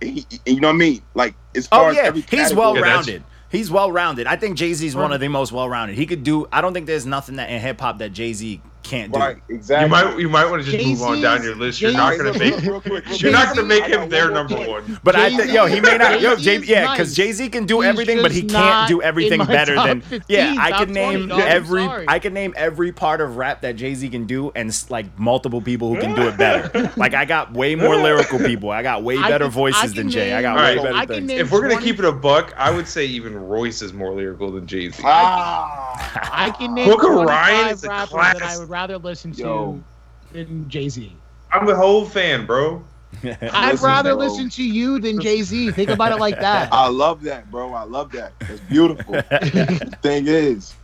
He, you know what I mean? Like as oh, far Oh as yeah, every he's category- well Yeah, that's- rounded. He's well rounded. I think Jay Z is one of the most well rounded. He could do. I don't think there's nothing that in hip hop that Jay Z can't do. Right, exactly. You might you might want to just move on down your list. You're Jay-Z's- not gonna make real quick, real you're not gonna make him their number point. one. But I Jay-Z- think yo, he may not yo, Jay, yeah, because. Jay Z can do He's everything, but he can't do everything better than 15, yeah. I top can 20, name dog, I'm every. I can name every part of rap that Jay Z can do, and like multiple people who can do it better. like I got way more lyrical people. I got way better can- voices than can Jay. I got way Alright, better I can things. If we're gonna keep it a buck, I would say even Royce is more lyrical than Jay Z. Ah, I can name Booker 25 Ryan is a rappers that I class- would rather listen to Yo. than Jay Z. I'm a whole fan, bro. I'd Listen, rather bro. listen to you than Jay Z. Think about it like that. I love that, bro. I love that. It's beautiful. The thing is,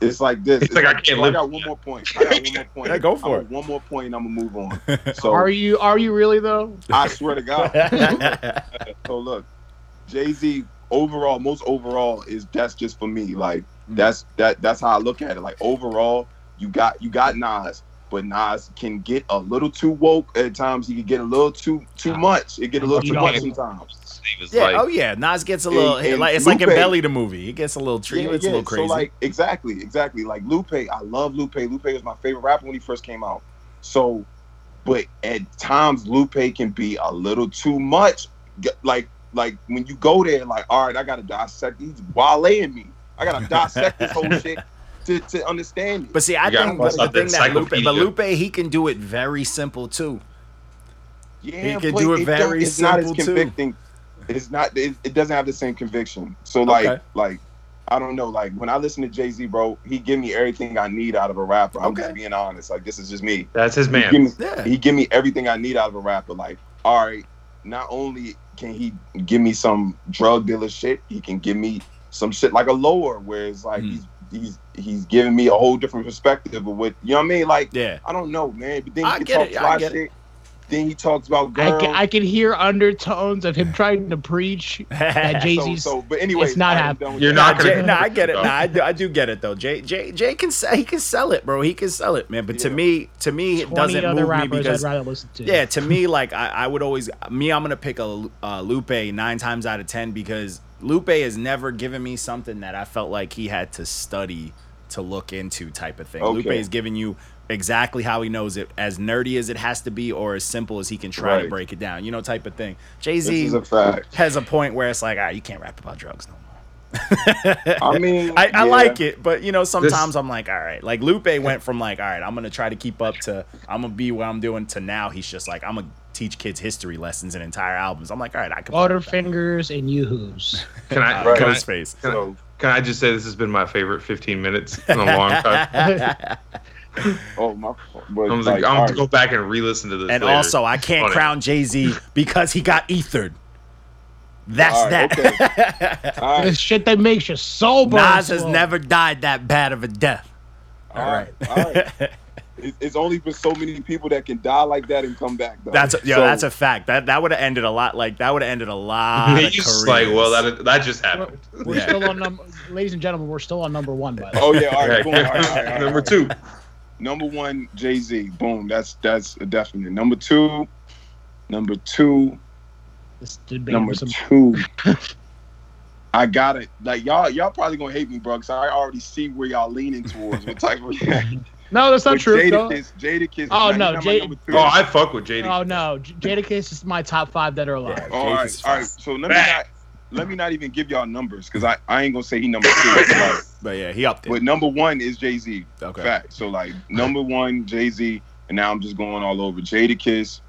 it's like this. It's like I can't live I got one more point. I got one more point. Yeah, go for I it. One more point, and I'm gonna move on. So are you are you really though? I swear to God. So look, Jay Z overall, most overall is that's just for me. Like mm. that's that that's how I look at it. Like overall, you got you got Nas, but Nas can get a little too woke at times. He can get a little too too much. It get a little You too much sometimes. Yeah, life. oh yeah, Nas gets a little And- and like it's like in Belly the movie. He gets a little tree. Yeah, it's yeah. a little crazy. So like exactly, exactly. Like Lupe, I love Lupe. Lupe was my favorite rapper when he first came out. So, but at times Lupe can be a little too much. Like like when you go there, like all right, I gotta dissect. He's waleing me. I gotta dissect this whole shit to, to understand it. but see, I gotta think the, the thing that Lupe, but. Lupe, he can do it very simple too. yeah, he can do it don't- very it's not as simple, too. convicting. It's not. It, it doesn't have the same conviction. So like Okay. like. I don't know. Like when I listen to Jay Z, bro, he give me everything I need out of a rapper. I'm Okay. just being honest. Like this is just me. That's his He man. give me, Yeah. he give me everything I need out of a rapper. Like, all right, not only can he give me some drug dealer shit, he can give me some shit like a lower, where it's like Mhm. he's he's he's giving me a whole different perspective of what you know what I mean. Like Yeah. I don't know, man. But then I he get talks it, I about get it. shit. Then he talks about I girls. can, I can hear undertones of him trying to preach that Jay Z's. so, but anyway, it's not happening. You're not gonna- Jay, nah, I get it. Nah, I do, I do get it though. Jay, Jay, Jay can sell, he can sell it, bro. He can sell it, man. But to me, to me, it doesn't other move me because I'd rather listen to. yeah, to me, like I, I would always me, I'm gonna pick a uh, Lupe nine times out of ten because Lupe has never given me something that I felt like he had to study to look into type of thing. Okay. Lupe is giving you exactly how he knows it, as nerdy as it has to be, or as simple as he can try to break it down. You know, type of thing. Jay This Z has a point where it's like, ah, you can't rap about drugs no more. I mean, I, I yeah. like it, but you know, sometimes I'm like, all right. Like Lupe went from like, all right, I'm gonna try to keep up to, I'm gonna be what I'm doing to now. He's just like, I'm gonna teach kids history lessons and entire albums. I'm like, all right, I can. Butterfingers and Yoo-Hoos. Can I, Right. can, I, Ghostface. can, I, So, can I just say this has been my favorite 15 minutes in a long time? oh my. But I'm, like, like, I'm all gonna go back and re-listen to this. And later. also, I can't Funny. crown Jay Z because he got ethered. That's All right, that. All The right, shit that makes you sober. Nas and has never died that bad of a death. all right, all right. It- It's only been so many people that can die like that and come back. Though. That's a, yo, So, that's a fact. That that would have ended a lot. Like that would have ended a lot. He's of just like, well, that that just We're, happened. we're Yeah. still on number, ladies and gentlemen. We're still on number one. By the way. Oh yeah, all right, boom, all right, all right, all right, Number two. Number one, Jay Z. Boom. That's that's a definite. Number two, number two, number some- two. I got it. Like y'all, y'all probably gonna hate me, bro. Cause I already see where y'all leaning towards. What type of? No, that's not But true. Jadakiss, Jadakiss. Oh, is no, not- he's Jay- Oh, I fuck with JD. Oh no, J- Jadakiss is my top five that are alive. All right, Jadakiss is all right. So let me not let me not even give y'all numbers because I, I ain't gonna say he number two. like, But yeah, he up there. but number one is Jay Z. Okay. Fact. So like number one, Jay Z, and now I'm just going all over Jadakiss.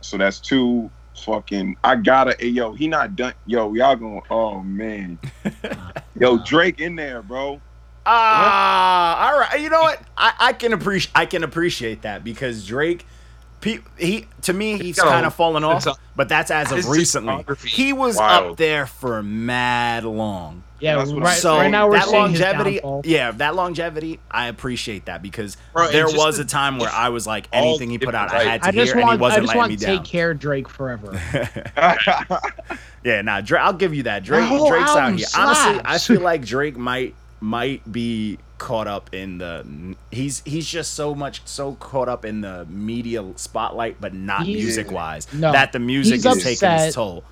So that's two. Fucking, I gotta. Hey, yo, he not done. Yo, y'all going? Oh man. Yo, Drake in there, bro. Ah, all right. You know what? I, I can appreciate I can appreciate that because Drake, pe- he to me he's got kind of fallen off, a- but that's as of recently. He was wild. up there for mad long. Yeah, That's what I'm right, so right now we're that longevity, yeah, that longevity, I appreciate that because Bro, there was a time where I was like, anything he put out, I had to I just hear, and he want, I wasn't just letting want me to down. take care Drake forever. Yeah, nah, Drake. I'll give you that. Drake, Drake's out album here. Honestly, I feel like Drake might might be caught up in the. He's he's just so much so caught up in the media spotlight, but not music wise. No, that the music he's is taking upset. its toll.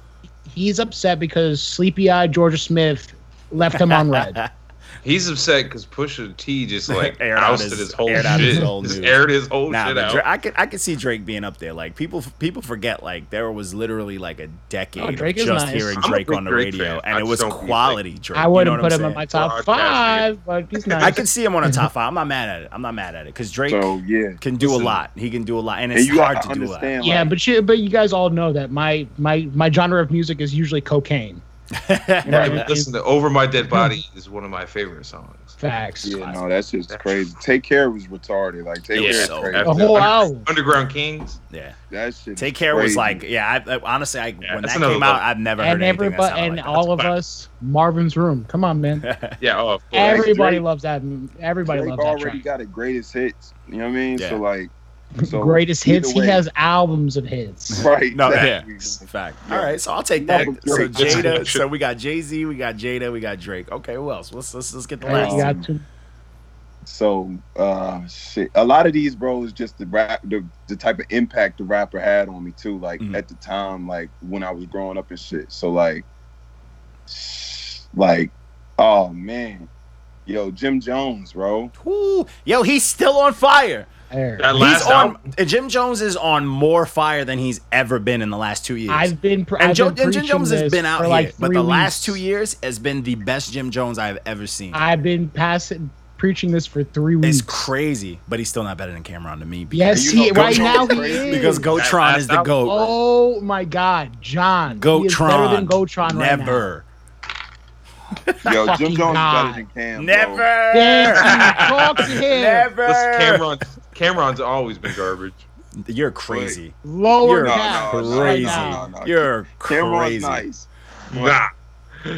He's upset because sleepy eyed Jorja Smith left him on red. He's upset because Pusha T just like Aired out ousted his- his, whole aired shit. out his whole just news. aired his whole Nah, shit out. Drake, I could I could see Drake being up there. Like people people forget like there was literally like a oh, decade Oh, of Drake just nice. hearing Drake on the Drake radio, fan. and I it was don't think, quality Drake. I wouldn't what put I'm him in my top Broadcast, five, but he's nice. I can see him on a top five. I'm not mad at it. I'm not mad at it because Drake so yeah. can do a lot. He can do a lot, and And it's you hard gotta to do that. understand. yeah, but you, but you guys all know that my my my genre of music is usually cocaine. You know I mean, mean? listen to "Over My Dead hmm. Body" is one of my favorite songs. Facts. Yeah, no, that's just crazy. Take care was retarded. Like take Yeah, care is so crazy. bad. The whole album. Underground Kings. Yeah, That shit. Take is Care was like, yeah. I, I, honestly, I, Yeah, when that another came out. I've never heard And anything that everybody and like all of That's us, Marvin's Room. Come on, man. Yeah, oh, of course. Everybody Drake- loves that. Everybody Drake loves that already track. got it greatest hits. You know what I mean? Yeah. So like, so Greatest either hits. He has albums of hits. right. no, exactly. yeah, fact. Yeah. All right, so I'll take that. So. Jada, so we got Jay Z, we got Jada, we got Drake. Okay, who else? Let's let's, let's get the last. you Um, got two. So uh shit. A lot of these bros just the rap the, the type of impact the rapper had on me too. Like Mhm. at the time, like when I was growing up and shit. So like like oh man. Yo, Jim Jones, bro. Ooh, yo, he's still on fire. There. That He's on. album, uh, Jim Jones is on more fire than he's ever been in the last two years. I've been. Pr- and, I've Joe, been and Jim Jones has been out here, like but three the last two years has been the best Jim Jones I've ever seen. I've been passing preaching this for three weeks. It's crazy, but he's still not better than Cam'ron to me. Yes, You know, he right now he is. because Gotron That is the last goat. Oh my God, John. He is better Gotron, than Gotron right now. never, Yo, Jim Jones is God. better than Cam. never, Bro. Thank. Talk to him. never. listen, Cam'ron. Cam'ron's always been garbage. You're crazy. Lower You're No, cap no, no, crazy. no, no, no. You're Cam'ron's crazy. nice. Nah.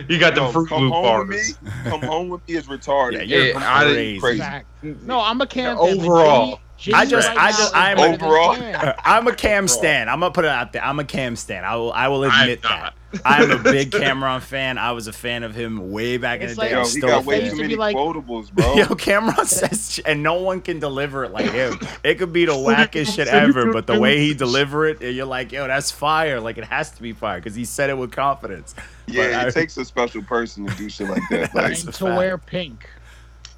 You got the Yo, Fruit come Loop home with me. Come home with me is retarded. Yeah, you're Yeah, I- crazy. crazy. Fact. No, I'm a Cam. Yeah, overall. Jimmy- Jimmy I just- right I just- I'm- better than Overall. Cam. I'm a Cam stan. I'm gonna put it out there. I'm a Cam stan. I will. I will I'm admit that. I'm a big Cam'ron fan. I was a fan of him way back in the like- day. Yo, I'm he got way used too to many be like- quotables, bro. Yo, Cam'ron says, and no one can deliver it like him. It could be the wackest shit ever, but the way he deliver it, you're like, yo, that's fire. Like it has to be fire because he said it with confidence. yeah, But it I- takes a special person to do shit like that. Like That's a to fact. wear pink.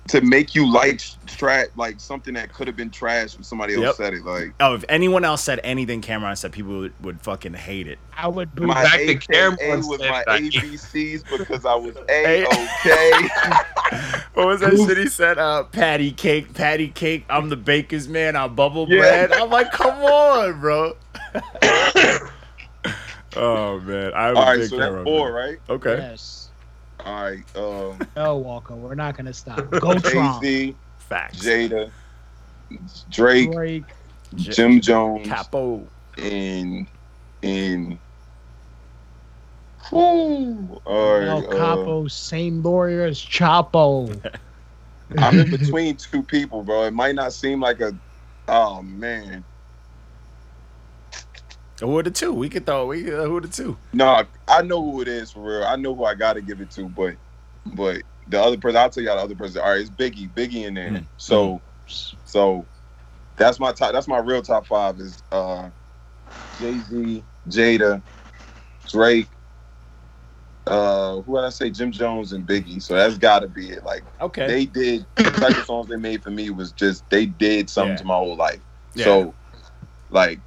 To make you like trash, like something that could have been trash if somebody else Yep. said it. Like Oh, if anyone else said anything Cam'ron said, people would, would fucking hate it. I would boo. my fact that AKA Cam'ron was said my that- ABCs because I was Hey. a okay. What was that shit he said? Uh, patty cake, patty cake. I'm the baker's man. I'm bubble Yeah. bread. I'm like, come on, bro. oh man, I'm All a big so Cam'ron that's four, fan. right? Okay. Yes. All right, um, No, Walker. We're not gonna stop. Go Jay Tron. Z, Facts. Jada, Drake, Drake. J- Jim Jones, Capo. and and. Whew, all El right, uh, Capo, same lawyer as Chapo. I'm in between two people, bro. It might not seem like a. Oh man, Who are the two? We could throw. We uh, who are the two? no, I know who it is for real. I know who I got to give it to, but but the other person, I'll tell you how the other person. All right, it's Biggie, Biggie in there. Mm. So so that's my top. That's my real top five is uh Jay Z, Jada, Drake. Uh, who did I say? Jim Jones and Biggie. So that's got to be it. Like Okay. they did the type of songs they made for me was just they did something Yeah. to my whole life. Yeah. So like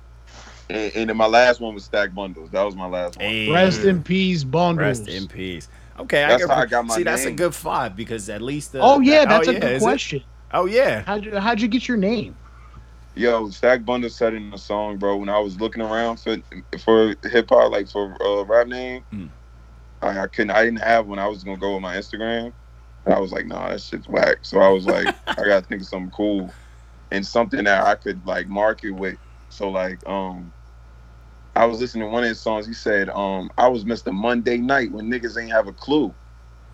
and, and then my last one was Stack Bundles. That was my last one. Hey, Rest in peace, bundles. Rest in peace. Okay, That's I can how I got my see. That's a good five because at least. The, Oh yeah, that's oh, a yeah, good is it? question. Oh yeah. How'd you how'd you get your name? Yo, Stack Bundles said in the song, bro. When I was looking around for for hip hop, like for uh, rap name, Mm. I, I couldn't. I didn't have one. I was gonna go with my Instagram. And I was like, nah, that shit's whack. So I was like, I gotta think of something cool and something that I could like market with. So like, um, I was listening to one of his songs. He said, um, I was Mr. Monday Night when niggas ain't have a clue.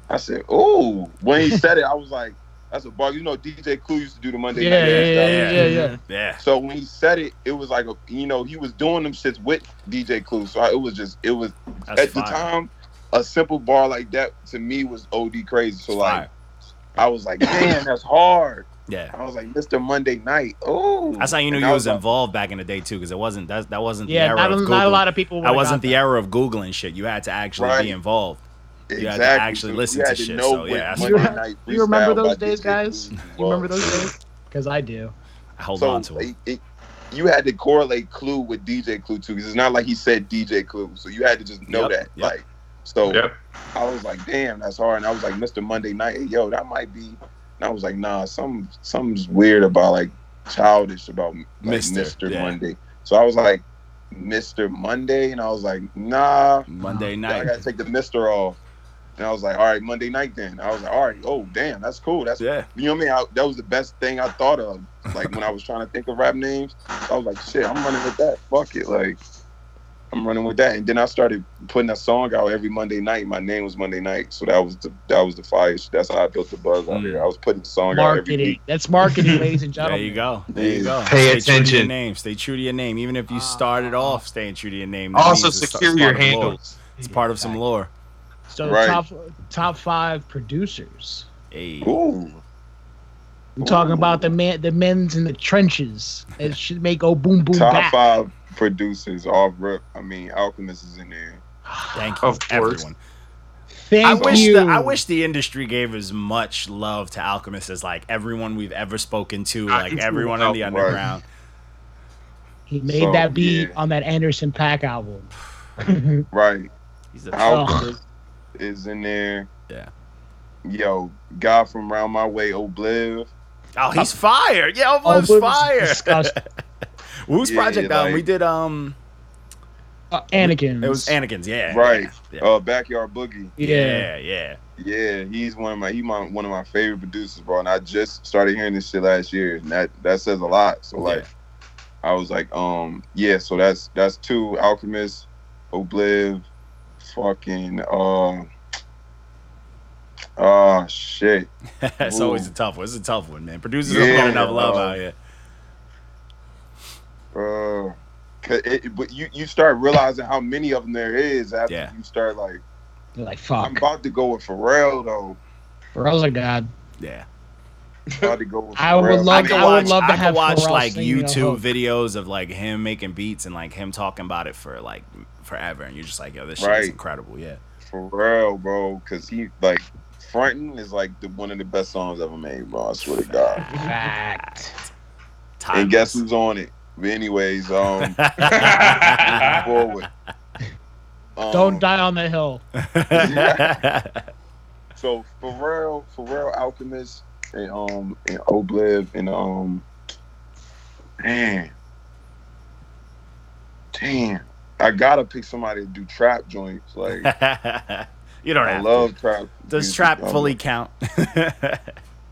I said, oh, when he said it, I was like, that's a bug. You know, DJ Clue used to do the Monday Yeah, Night. yeah, yeah, yeah, yeah. Yeah. So when he said it, it was like a, you know he was doing them shits with DJ Clue. So I, it was just it was That's at the time a simple bar like that to me was OD crazy. So It's like fire. I was like, man, that's hard. Yeah. I was like, Mr. Monday Night. Oh, That's how you knew And you I was like, involved back in the day too, because it wasn't that that wasn't the Yeah, era not, of a- Google. not a lot of people. That would've wasn't the that. era of googling shit. You had to actually Right. be involved. exactly. had to actually listen you to shit, so, yeah, that's Monday fine. Night You remember those days, guys? Clue You remember those days? Because I do. I hold So on to it. it, it, you had to correlate Clue with DJ Clue too, because it's not like he said DJ Clue. So you had to just know Yep, that. yep. Like, so Yep. I was like, damn, that's hard. And I was like, Mr. Monday Night, hey, yo, that might be. And I was like, nah, some something's weird about like childish about like, Mister, Mr. yeah. Monday. So I was like, Mr. Monday, and I was like, nah, Monday night. I gotta take the Mister off. And I was like, all right, Monday night then. I was like, all right, oh damn, that's cool. That's Yeah. you know what I mean. I, that was the best thing I thought of. Like when I was trying to think of rap names, I was like, shit, I'm running with that. Fuck it, like. I'm running with that, and then I started putting a song out every Monday night. My name was Monday Night, so that was the that was the fire. That's how I built the buzz out Mm. here. I was putting the song out every Marketing. week. That's marketing, ladies and gentlemen. There you go. There you go. Pay Stay True to your name. Stay true to your name. Even if you started Ah. off staying true to your name. Also secure your part of lore. handles. It's part of some lore. So Right. top top five producers. Hey. Ooh, We're talking about the man, the men's in the trenches. It should make go boom boom top back. five producers off rip. I mean, Alchemist is in there. Thank you, Of everyone. Thank I wish you. the I wish the industry gave as much love to Alchemist as like everyone we've ever spoken to, I like can everyone see in the how- underground. he made So, that beat yeah. on that Anderson .Paak album. Right. He's a Alchemist is in there. Yeah. Yo, guy from Round My Way, Obliv. Oh, he's fire. Yeah, Obliv's Obliv's fire. disgusting. Whose Yeah, project? yeah, um, we did um, Uh, Anakin. it was Anakin's. Yeah. Right. Yeah. Uh, Backyard Boogie. yeah. Yeah. Yeah. Yeah, he's one of my he my one of my favorite producers, bro. And I just started hearing this shit last year, and that that says a lot. So like, I was like, um, yeah. So that's that's two Alchemist, Obliv, fucking uh, Oh shit. it's Ooh. always a tough one. It's a tough one, man. Producers Yeah, don't get enough love uh, out here. Uh, 'cause it, but you you start realizing how many of them there is after Yeah. you start like. You're like, I'm about to go with Pharrell though. Pharrell's a god. Yeah. About to go with I would Pharrell. love- I could I would love to I have watch Pharrell like YouTube videos of like him making beats and like him talking about it for like forever, and you're just like, yo, this shit is incredible. Yeah. Pharrell, bro, because he like fronting is like the, one of the best songs ever made, bro. I swear to God. Fact. And guess who's on it? But anyways, um, forward. Um, Don't die on the hill. So Pharrell, Pharrell Alchemist, and um, and Obliv, and um, man, damn, I gotta pick somebody to do trap joints. Like you don't I have love to. trap. Does music. trap Um, fully count?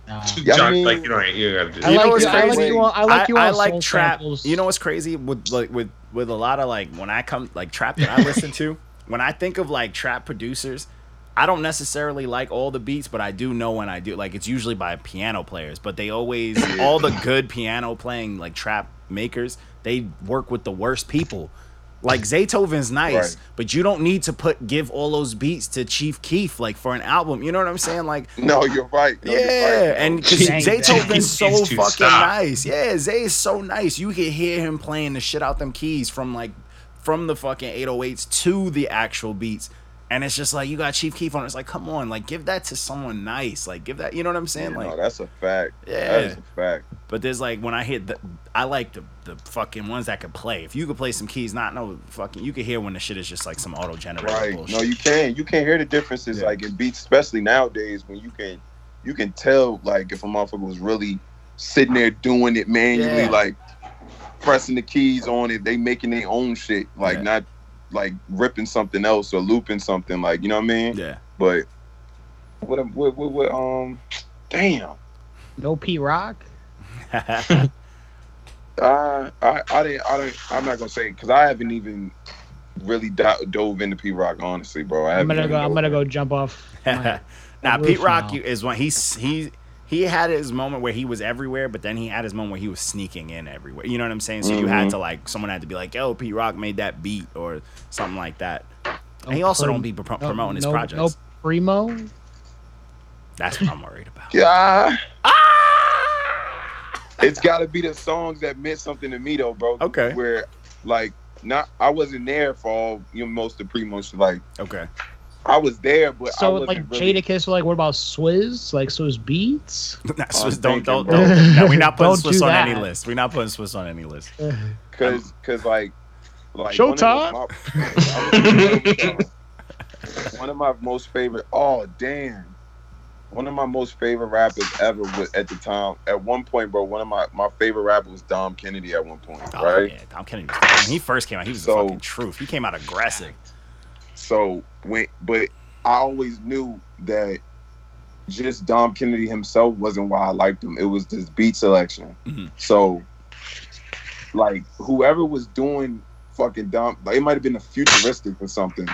Nah. Yeah, I mean- like you know, you gotta do. I You know like what's you, I like crazy? you on, I like you I, on like trap. samples. You know what's crazy with like with with a lot of like when I come like trap that I listen to. When I think of like trap producers, I don't necessarily like all the beats, but I do know when I do. Like it's usually by piano players, but they always all the good piano playing like trap makers. They work with the worst people. Like Zaytoven's nice, Right. but you don't need to put give all those beats to Chief Keef like for an album. You know what I'm saying? Like No, you're right. No, you're yeah, right, and because Zaytoven's so fucking stop. nice. Yeah, Zay is so nice. You can hear him playing the shit out them keys from like from the fucking 808s to the actual beats. And it's just like you got Chief Keef on. It's like, come on, like give that to someone nice. Like give that, you know what I'm saying? Yeah, like, no, that's a fact. Yeah. that is a fact. but there's like when I hit the, I like the the fucking ones that could play. If you could play some keys, not no fucking, you could hear when the shit is just like some auto generated Right. bullshit. No, you can. You can hear the differences Yeah. like in beats, especially nowadays when you can you can tell like if a motherfucker was really sitting there doing it manually, Yeah. like pressing the keys on it, they making their own shit, like Yeah. not like ripping something else or looping something, like you know what I mean? yeah. But what what what, what um damn. no Pete Rock. Uh, I I didn't I don't I'm not gonna say because I haven't even really do- dove into Pete Rock honestly, bro. I I'm gonna go. I'm gonna go jump off. my- now roof Pete Rock now. is when he's he he had his moment where he was everywhere, but then he had his moment where he was sneaking in everywhere. You know what I'm saying? So you had to like someone had to be like, "Yo, Pete Rock made that beat" or something like that. And he also prim- don't be pro- no- promoting his no, projects. No primo. That's what I'm worried about. Yeah. Ah! it's got to be the songs that meant something to me though, bro. Okay. Where like not I wasn't there for all you know most of the pre-motion. Like Okay. I was there, but I So wasn't like really, Jadakiss, like what about Swizz? Like Swizz Beatz? That's oh, I'm don't thinking, don't bro. don't. No, we're not putting Don't Swizz do on that. any list. We're not putting Swizz on any list. Cause cause like like Showtime? One of, my, one of my most favorite. Oh damn. One of my most favorite rappers ever was at the time. At one point, bro, one of my, my favorite rappers was Dom Kennedy at one point, Oh, right? yeah, Dom Kennedy. Was, when he first came out, he was So- the fucking truth. He came out aggressive. So when, but I always knew that just Dom Kennedy himself wasn't why I liked him. It was this beat selection. Mhm. So, like whoever was doing fucking Dom, like it might have been a futuristic or something.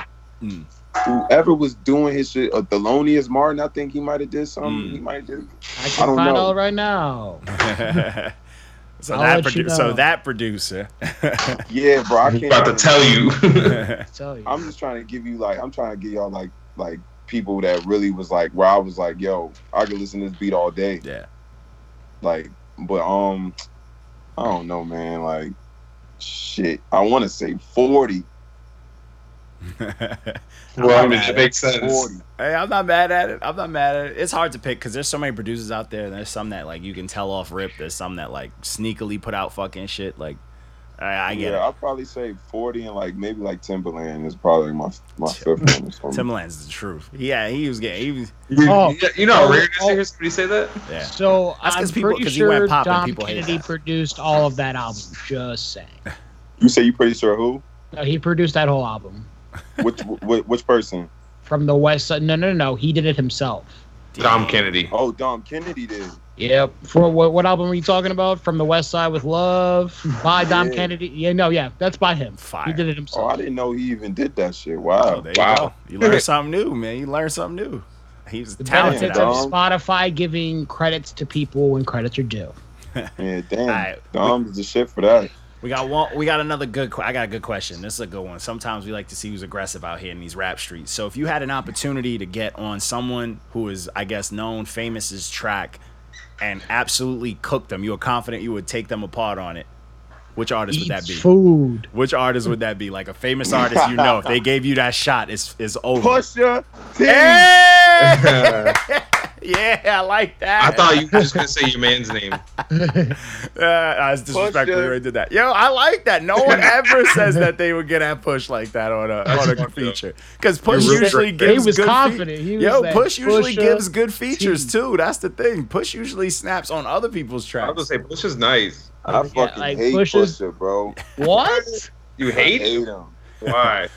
Mm. Whoever was doing his shit, uh, Thelonious Martin, I think he might have did something. Mm. He might have did. I I can don't find know. out right now. so I'll that let you produ- so that producer. Yeah, bro. I I'm can't about to tell you. tell you. I'm just trying to give you like I'm trying to give y'all like like people that really was like where I was like, yo, I could listen to this beat all day. yeah. Like, but um, I don't know, man. Like, shit, I want to say forty. well, I mean, it makes sense. Hey, I'm not mad at it. I'm not mad at it. It's hard to pick because there's so many producers out there. And there's some that like you can tell off rip. There's some that like sneakily put out fucking shit. Like, I, I get yeah, it. I'll probably say forty and like maybe like Timbaland is probably my my fifth one or something. Timbaland's the truth. Yeah, he was getting. He was. You, Oh. you- you know how Oh, rare it is to oh. hear somebody say that? Yeah. So That's 'cause I'm people- pretty 'cause he went sure pop Dom people Kennedy produced all of that album. Just saying. You say you pretty sure who? No, he produced that whole album Which which, which person? from the West Side. No, no, no, no. He did it himself. Dom Kennedy. Oh, Dom Kennedy did. Yep. For what, what album are you talking about? From the West Side with Love by Dom Yeah. Kennedy. Yeah, no, yeah, that's by him. Fire. He did it himself. Oh. I didn't know he even did that shit. Oh, Wow. there you Wow. go. You learn something new, man. You learn something new. He's The talented. benefits of. Spotify giving credits to people when credits are due. Yeah, damn. Alright. Dom's the shit for that. We got one. We got another good. I got a good question. This is a good one. Sometimes we like to see who's aggressive out here in these rap streets. So if you had an opportunity to get on someone who is, I guess, known, famous as track, and absolutely cook them, you are confident you would take them apart on it. Which artist would that be? food. Which artist would that be? Like a famous artist you know. If they gave you that shot, it's it's over. Pusha T. Hey! yeah, I like that. I thought you were just gonna say your man's name. Uh, I was disrespectful. Pusha. You already did that. Yo, I like that. No one ever says that they would get at push like that on a on a feature because push usually right. gives He was good confident. He was Yo, like, push usually Pusha gives good features T. too. That's the thing. Push usually snaps on other people's tracks. I was tracks. gonna say push is nice. I Yeah, fucking like hate Pusha's- Pusha, bro. What? You I hate? hate him. Why?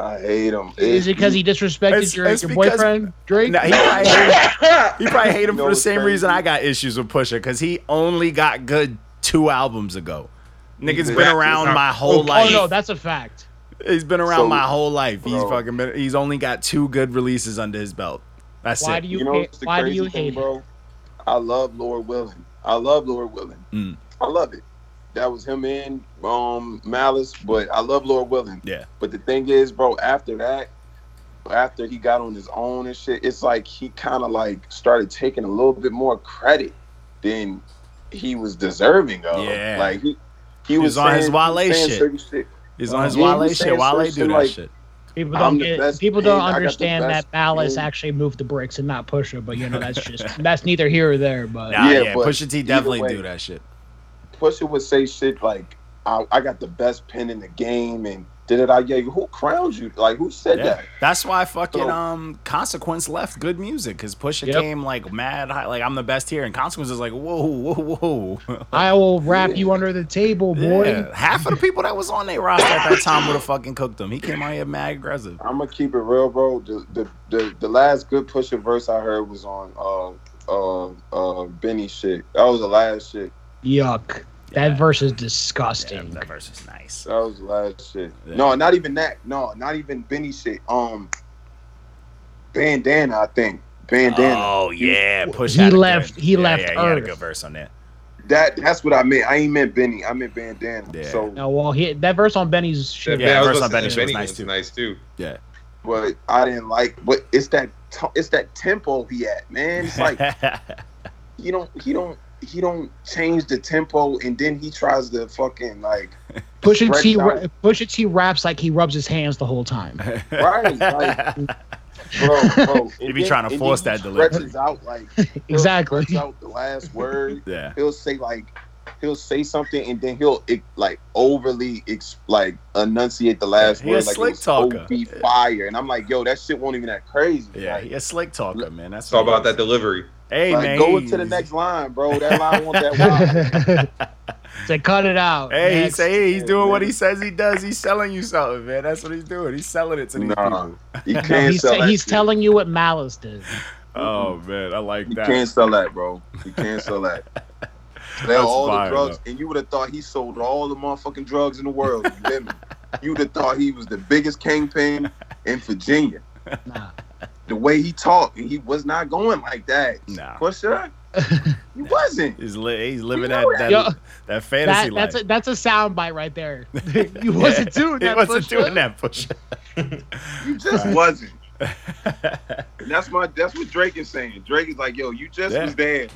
I hate him. Is it because he disrespected It's- your, it's your because- boyfriend, Drake? Nah, he probably hate, he probably hate him No, for the same crazy. reason I got issues with Pusha because he only got good two albums ago. Nigga's been around Not- my whole oh, life. Oh no, that's a fact. He's been around So, my whole life. He's bro. fucking been. He's only got two good releases under his belt. That's Why it. do you, You know hate? Why do crazy you thing, hate it? bro? I love Lord Willing. I love Lord Willing. Mm. I love it. That was him in um Malice, but I love Lord Willing. Yeah. But the thing is, bro, after that, after he got on his own and shit, it's like he kind of like started taking a little bit more credit than he was deserving of. Yeah. Like he he, He was, was on his saying- Wale he was saying shit. shit. He's on his Yeah, Wale shit. Wale do shit that like- shit. People don't get, people don't I understand that Malice actually moved the bricks and not Pusha, but you know that's just that's neither here or there. But Nah, yeah, Yeah, but Pusha T definitely way- do that shit. Pusha would say shit like, I, I got the best pen in the game and did it I yeah, who crowned you? Like who said Yeah, that? that's why fucking So- um Consequence left good music because Pusha Yep. came like mad high, like I'm the best here, and Consequence is like whoa whoa whoa. I will wrap Yeah. you under the table, boy. Yeah, half of the people that was on their roster at that time would have fucking cooked him. He came out here mad aggressive. I'm gonna keep it real, bro. The the the, the last good Pusha verse I heard was on uh uh uh Benny shit. That was the last shit. Yuck. That Yeah. verse is Yeah, disgusting. that verse is nice. That was the last shit. Yeah. No, not even that. No, not even Benny shit. Um, Bandana, I think. Bandana. Oh yeah, Push. He left- Good, he yeah, left Yeah, he had a Earth. good verse on that. That that's what I meant. I ain't meant Benny. I meant Bandana. Yeah. So, No, well, he, that verse on Benny's shit. Yeah, I was verse on say Benny the shit was Benny nice, too. nice too. Yeah. but I didn't like. But it's that t- it's that tempo he at, man. It's like he don't he don't he don't change the tempo, and then he tries to fucking like Pusha Stretch T, out. Pusha T raps like he rubs his hands the whole time. right, like bro, bro. He And be then- trying to force that delivery. Stretches out like he'll Exactly. out the last word. yeah. he'll say like he'll say something and then he'll like overly ex, like enunciate the last He a word like slick it talker. OP fire and I'm like yo that shit won't even that crazy Yeah, like, he a slick talker, man. That's It's all about that delivery. Hey like, man, go into the next line bro that line want that line Say, cut it out. Hey, he Next. say hey, he's Yeah, doing what he says he does. He's selling you something, man. That's what he's doing. He's selling it to these nah people. you No, can't he's, sell that he's shit. telling you what Malice did. Oh man, I like you that. He can't sell that bro you can't sell that They're That's all fire, the drugs and you would have thought he sold all the motherfucking drugs in the world You would have thought he was the biggest kingpin in Virginia Nah. The way he talked, and he was not going like that. Nah. For sure. he wasn't. He's li- he's living You that that, Yo, that fantasy That, life. that's a that's a sound bite right there. you wasn't doing he that. wasn't Pusha. doing that push. You just wasn't. And that's my that's what Drake is saying. Drake is like, yo, you just Yeah. was there.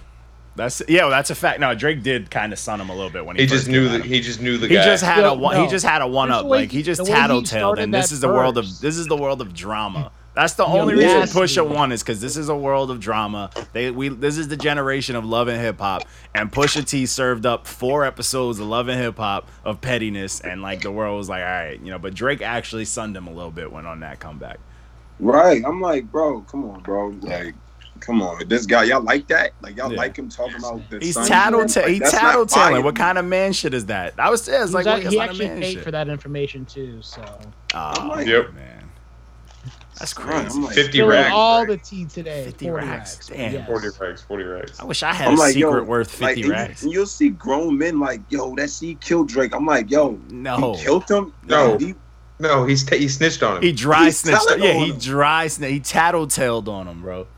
That's yeah, well, that's a fact. No, Drake did kind of sun him a little bit when he, He just knew that he just knew the He guy. just had Yo, a one. He no. just had a one Just up. the way Like he he- just the way he tattletaled, started and this that is the world of this is the world of drama. That's the Yo, only reason nasty. Pusha won is because this is a world of drama. They we this is the generation of love and hip hop, and Pusha T served up four episodes of love and hip hop of pettiness, and like the world was like, all right, you know. But Drake actually sunned him a little bit when on that comeback. Right. I'm like, bro, come on, bro. Like, come on. This guy, y'all like that? Like, y'all Yeah. like him talking about the He's sun? tattletale. Like, He that's not What kind of man shit is that? I was, yeah, it's like was what, act- it's he actually paid shit. for that information too. So Oh, like- Yep. man. That's Right, crazy. I'm like, 50 racks, all right? the tea today. 50 40 racks. racks. Damn. Yes. 40 racks, 40 racks. I wish I had I'm a like, secret yo, worth like, 50 and you- racks. And you'll see grown men like, yo, that she killed Drake. I'm like, yo, No. he killed him. No. Like, he- No, he's ta he snitched on him. He dry He's snitched. telling Yeah, he him. dry snitched. He tattletaled on him, bro.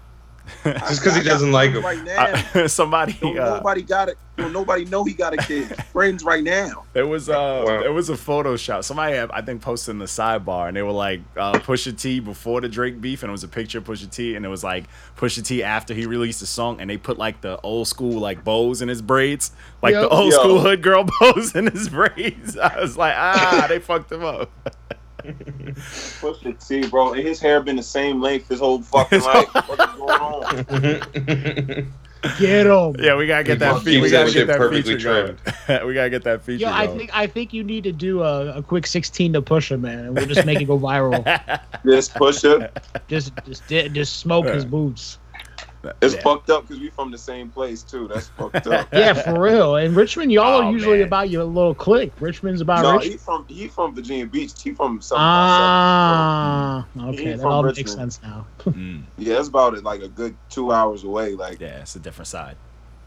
Just because he doesn't like him. right now. I- somebody Don't uh, nobody got it. Don't nobody know he got a kid. Friends right now. There was uh Wow. there was a Photoshop. Somebody had, I think posted in the sidebar and they were like uh Pusha T before the Drake beef and it was a picture of Pusha T and it was like Pusha T after he released the song and they put like the old school like bows in his braids. Like the old Yo. school hood girl bows in his braids. I was like, ah, they fucked him up. Push the T, bro. And his hair been the same length his whole fucking life. What's going on? Get him. Yeah, we gotta get that Keep feature. We gotta get that perfectly feature going. we gotta get that feature Yo, I going. think I think you need to do a, a quick 16 to push him, man. and We'll just make it go viral. This pusher. just just just smoke his boots. It's Yeah. fucked up because we from the same place too. That's fucked up. Yeah, for real. And Richmond, y'all Oh, are usually man. about your little clique. Richmond's about no, Richmond. he from he from Virginia Beach. He from something. Ah, He okay, that from all makes sense now. Mm, yeah, it's about it like a good two hours away. Like, yeah, it's a different side.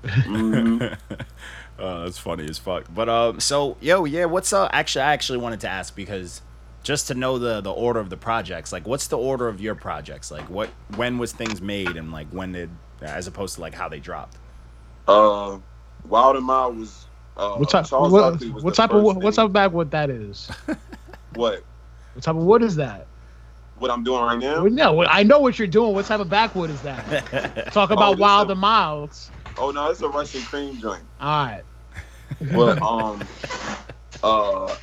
mhm. uh, that's funny as fuck. But um, so yo, yeah, what's uh? Actually, I actually wanted to ask because just to know the the order of the projects. Like, what's the order of your projects? Like, what when was things made and like when did, as opposed to like how they dropped. uh, Wild and Mild was. Uh, What type? Charles What, was what the type of first what, what thing. type of backwood that is? What? What type of wood is that? What I'm doing right now? Well, no, I know what you're doing. What type of backwood is that? Talk about this wild a- and milds. Oh no, it's a Russian cream joint. All right. But um, uh,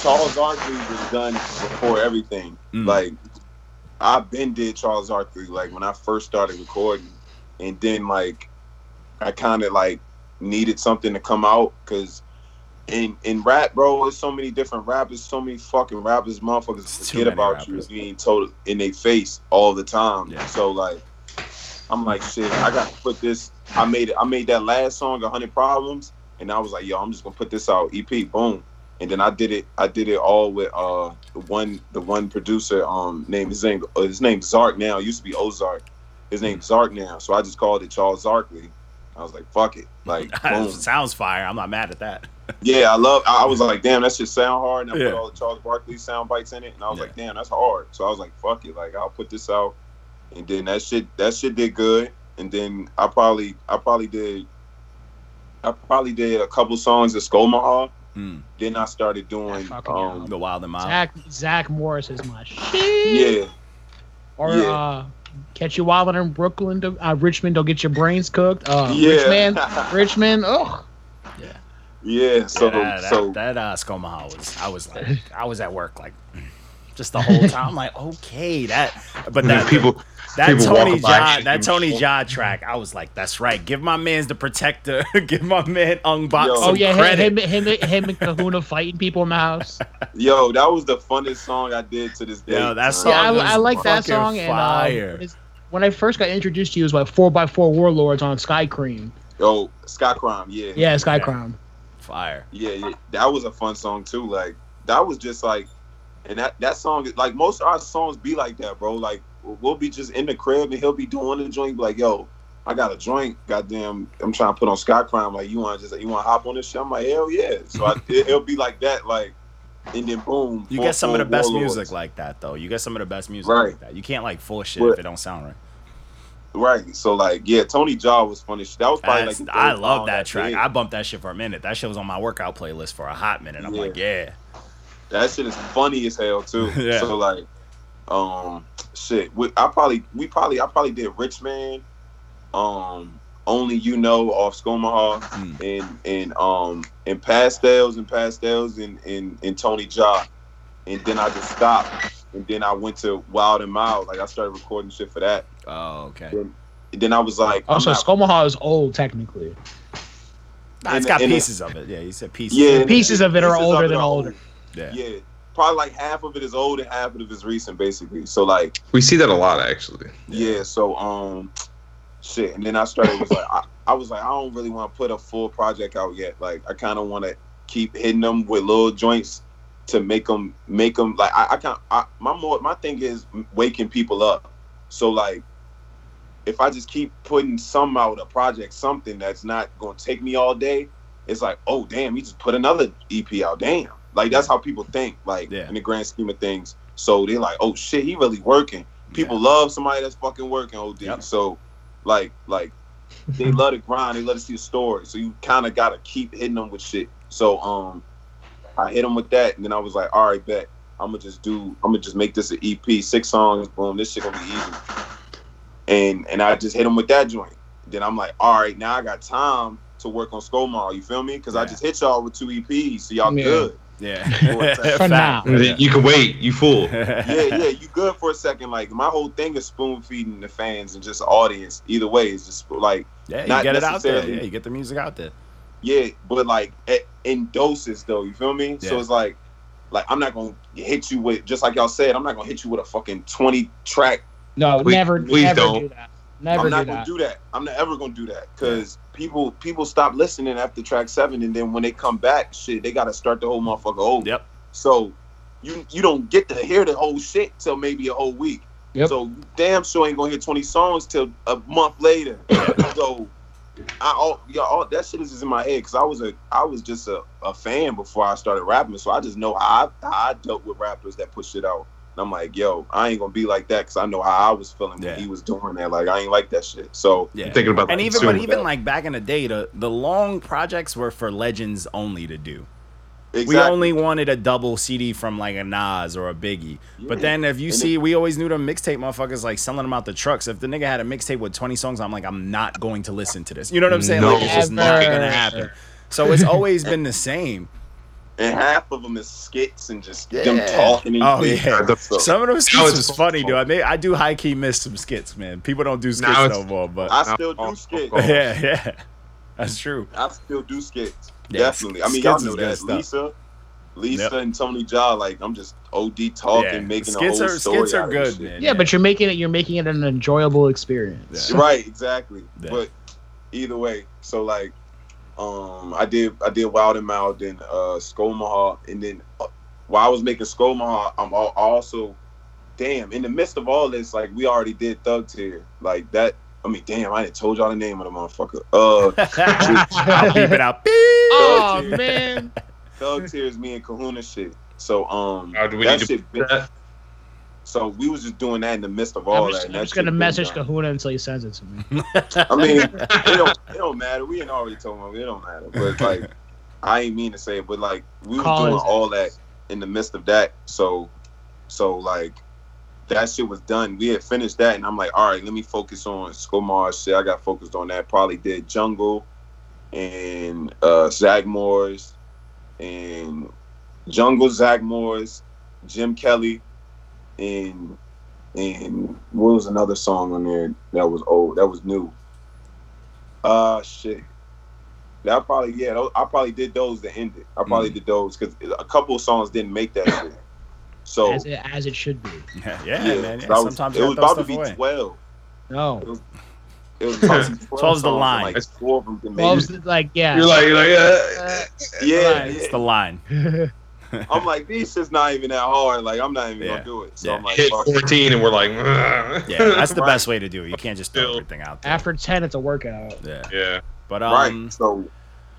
Charles Zarkley was done before everything. Mm. Like I been did Charles Zarkley like when I first started recording, and then like I kind of like needed something to come out because. In, in rap, bro, there's so many different rappers, so many fucking rappers, motherfuckers forget about rappers. you being told in their face all the time. Yeah. So like, I'm like, shit, I got to put this. I made it. I made that last song, "100 Problems," and I was like, yo, I'm just gonna put this out, EP, boom. And then I did it. I did it all with uh the one the one producer um name his name uh, his name's Zark now. It used to be Ozark. His name's Zark now. So I just called it Charles Zarkley. I was like, fuck it, like. Sounds fire. I'm not mad at that. Yeah, I love. I I was like, damn, that shit sound hard. And I Yeah. put all the Charles Barkley sound bites in it, and I was Yeah. like, damn, that's hard. So I was like, fuck it, like I'll put this out, and then that shit, that shit did good. And then I probably, I probably did, I probably did a couple songs at Skomaha. Mm. Then I started doing, um, The Wild and Mild. Zach Zach Morris is my shit. yeah, Or yeah. uh, catch you wilding in Brooklyn, to, uh, Richmond. Don't get your brains cooked. Uh, yeah, Richmond, Richmond. Oh, yeah. So, Yeah, that, so that uh, Skomaha was I was like I was at work like just the whole time. I'm like, okay, that but that people, that people Tony walking Jaa that Tony shit. Jaa track, I was like, that's right. Give my man's the protector. Give my man Ungbox Yo. some oh yeah, him, credit. him, him, him and Kahuna fighting people in the house. yo, that was the funnest song I did to this day. Yo, that son. Yeah, I, I like that fucking song. And um, when I first got introduced to you, it was like four x four Warlords on Sky Cream. Yo, Sky Crime, yeah, Yeah, Sky Yeah. Crown. Fire. Yeah, yeah, that was a fun song too. Like that was just like, and that that song is like most of our songs be like that, bro. Like we'll be just in the crib and he'll be doing the joint, be like, yo, I got a joint, goddamn, I'm trying to put on Sky Crime. Like you want to just you want to hop on this shit? I'm like, hell yeah. So I, it, it'll be like that, like, and then boom, You full- get some of the best Warlords. music like that though. You get some of the best music Right. like that. You can't like force shit But- if it don't sound right. right. So like, yeah, Tony Jaa was funny. shit. That was probably like That's- the I love song that track. did. I bumped that shit for a minute. That shit was on my workout playlist for a hot minute. I'm Yeah. like, yeah. That shit is funny as hell too. Yeah. So like, um, shit. We, I probably we probably I probably did Rich Man, um, Only You Know off Skomaha, Mm. and and um and Pastels and Pastels and and and Tony Jaa, and then I just stopped, and then I went to Wild and Mild. Like I started recording shit for that. Oh, okay. And then I was like, I'm Also, not- Skomaha is old technically. Nah, it's and- got and- pieces of it. Yeah, you said pieces. yeah, of it. Pieces of it are older than are older. Old. Yeah. Yeah, probably like half of it is old and half of it is recent, basically. So like. We see that a lot actually. Yeah. so um, shit, and then I started was like, I, I was like, I don't really want to put a full project out yet. Like, I kind of want to keep hitting them with little joints to make them make them like I, I can't. I, my more my thing is waking people up. So like, if I just keep putting some out a project, something that's not going to take me all day, it's like, oh damn, you just put another EP out. Damn, like that's how people think. Like Yeah. in the grand scheme of things. So they're like, oh shit, he really working people love somebody that's fucking working OD. Yep. So Like like they love to grind. They love to see the story. So you kind of gotta keep hitting them with shit. So um, I hit them with that, and then I was like, all right, bet. I'm gonna just do. I'm gonna just make this an EP, six songs. Boom, this shit gonna be easy. And and I just hit them with that joint. Then I'm like, all right, now I got time to work on Skomar. You feel me? Because I just hit y'all with two EPs, so y'all Yeah. good. Yeah. For now. You can wait, you fool. yeah, yeah, you good for a second. Like my whole thing is spoon feeding the fans and just audience. Either way, it's just like Yeah, you Not get it out there. Yeah, you get the music out there. yeah, but like in doses though. You feel me? So it's like, like I'm not gonna hit you with just like y'all said. I'm not gonna hit you with a fucking twenty track. No, Please- never, please never don't. do that. Never I'm not that. gonna do that. I'm not ever gonna do that because people people stop listening after track seven, and then when they come back, shit, they gotta start the whole motherfucker over. Yep. So you you don't get to hear the whole shit till maybe a whole week. Yep. So damn sure ain't gonna hear 20 songs till a month later. so I all yeah, all that shit is just in my head because I was a I was just a, a fan before I started rapping. So I just know how I, how I dealt with rappers that put shit out. And I'm like, yo, I ain't gonna be like that because I know how I was feeling Yeah. when he was doing that. Like I ain't like that shit. So Yeah. Thinking about that. and the even but consumer. even like back in the day, the the long projects were for legends only to do. exactly. We only wanted a double CD from like a Nas or a Biggie. But then if you And see, we always knew the mixtape motherfuckers like selling them out the trucks. If the nigga had a mixtape with 20 songs, I'm like, I'm not going to listen to this. You know what I'm saying? No. like, it's just not Never. gonna happen. So it's always been the same. And half of them is skits and just Yeah. them talking. Oh, yeah. The- Some of those skits it's was funny, dude. I mean, I do high key miss some skits, man. People don't do skits no more, but I still do skits. yeah, yeah, that's true. I still do skits. Yeah, Definitely. I mean, skits y'all know that. stuff. Lisa, Lisa Yep. and Tony Jaa, like I'm just OD talking, Yeah, making skits a whole are story skits are out of this good, shit. man. Yeah, but you're making it. You're making it an enjoyable experience. Yeah. Right, exactly. Yeah. But either way, so like, um, I did I did Wild and Mild, then uh, Skomaha, and then uh, while I was making Skomaha, I'm al- also, damn, in the midst of all this, like we already did Thug Tear, like that. I mean, damn, I didn't told y'all the name of the motherfucker. Uh, I'll keep it out. Oh Thug man, Thug Tier is me and Kahuna shit. So um, Uh, do we that need to shit. Been, that? So we was just doing that in the midst of all I'm that. just, and I'm that just gonna message done. Kahuna until he sends it to me. I mean, it don't it don't matter. We ain't already told him it don't matter. But like, I ain't mean to say it, but like we was Call doing his all that in the midst of that. So, so like that shit was done. We had finished that, and I'm like, all right, let me focus on Skomar shit. I got focused on that. Probably did Jungle and uh Zach Morris and Jungle Zach Morris, Jim Kelly, and and what was another song on there that was old that was new uh shit that probably yeah i probably did those to end it i probably did those because a couple of songs didn't make that shit so as it, as it should be. Yeah, yeah, yeah, man. Yeah, was- sometimes it was gotta about to be away. 12 No, it was about to be 12 12's the line. and, like four of them didn't make well, it. it's like yeah. You're like, you're like, uh, Uh, yeah, right. It's the line. i'm like these shit's not even that hard like i'm not even Yeah. gonna do it so Yeah. i'm like hit 14 and we're like, "Ugh." Yeah, that's the Right. best way to do it. You can't just throw Still. everything out there. After ten, it's a workout. yeah, yeah. but right um, so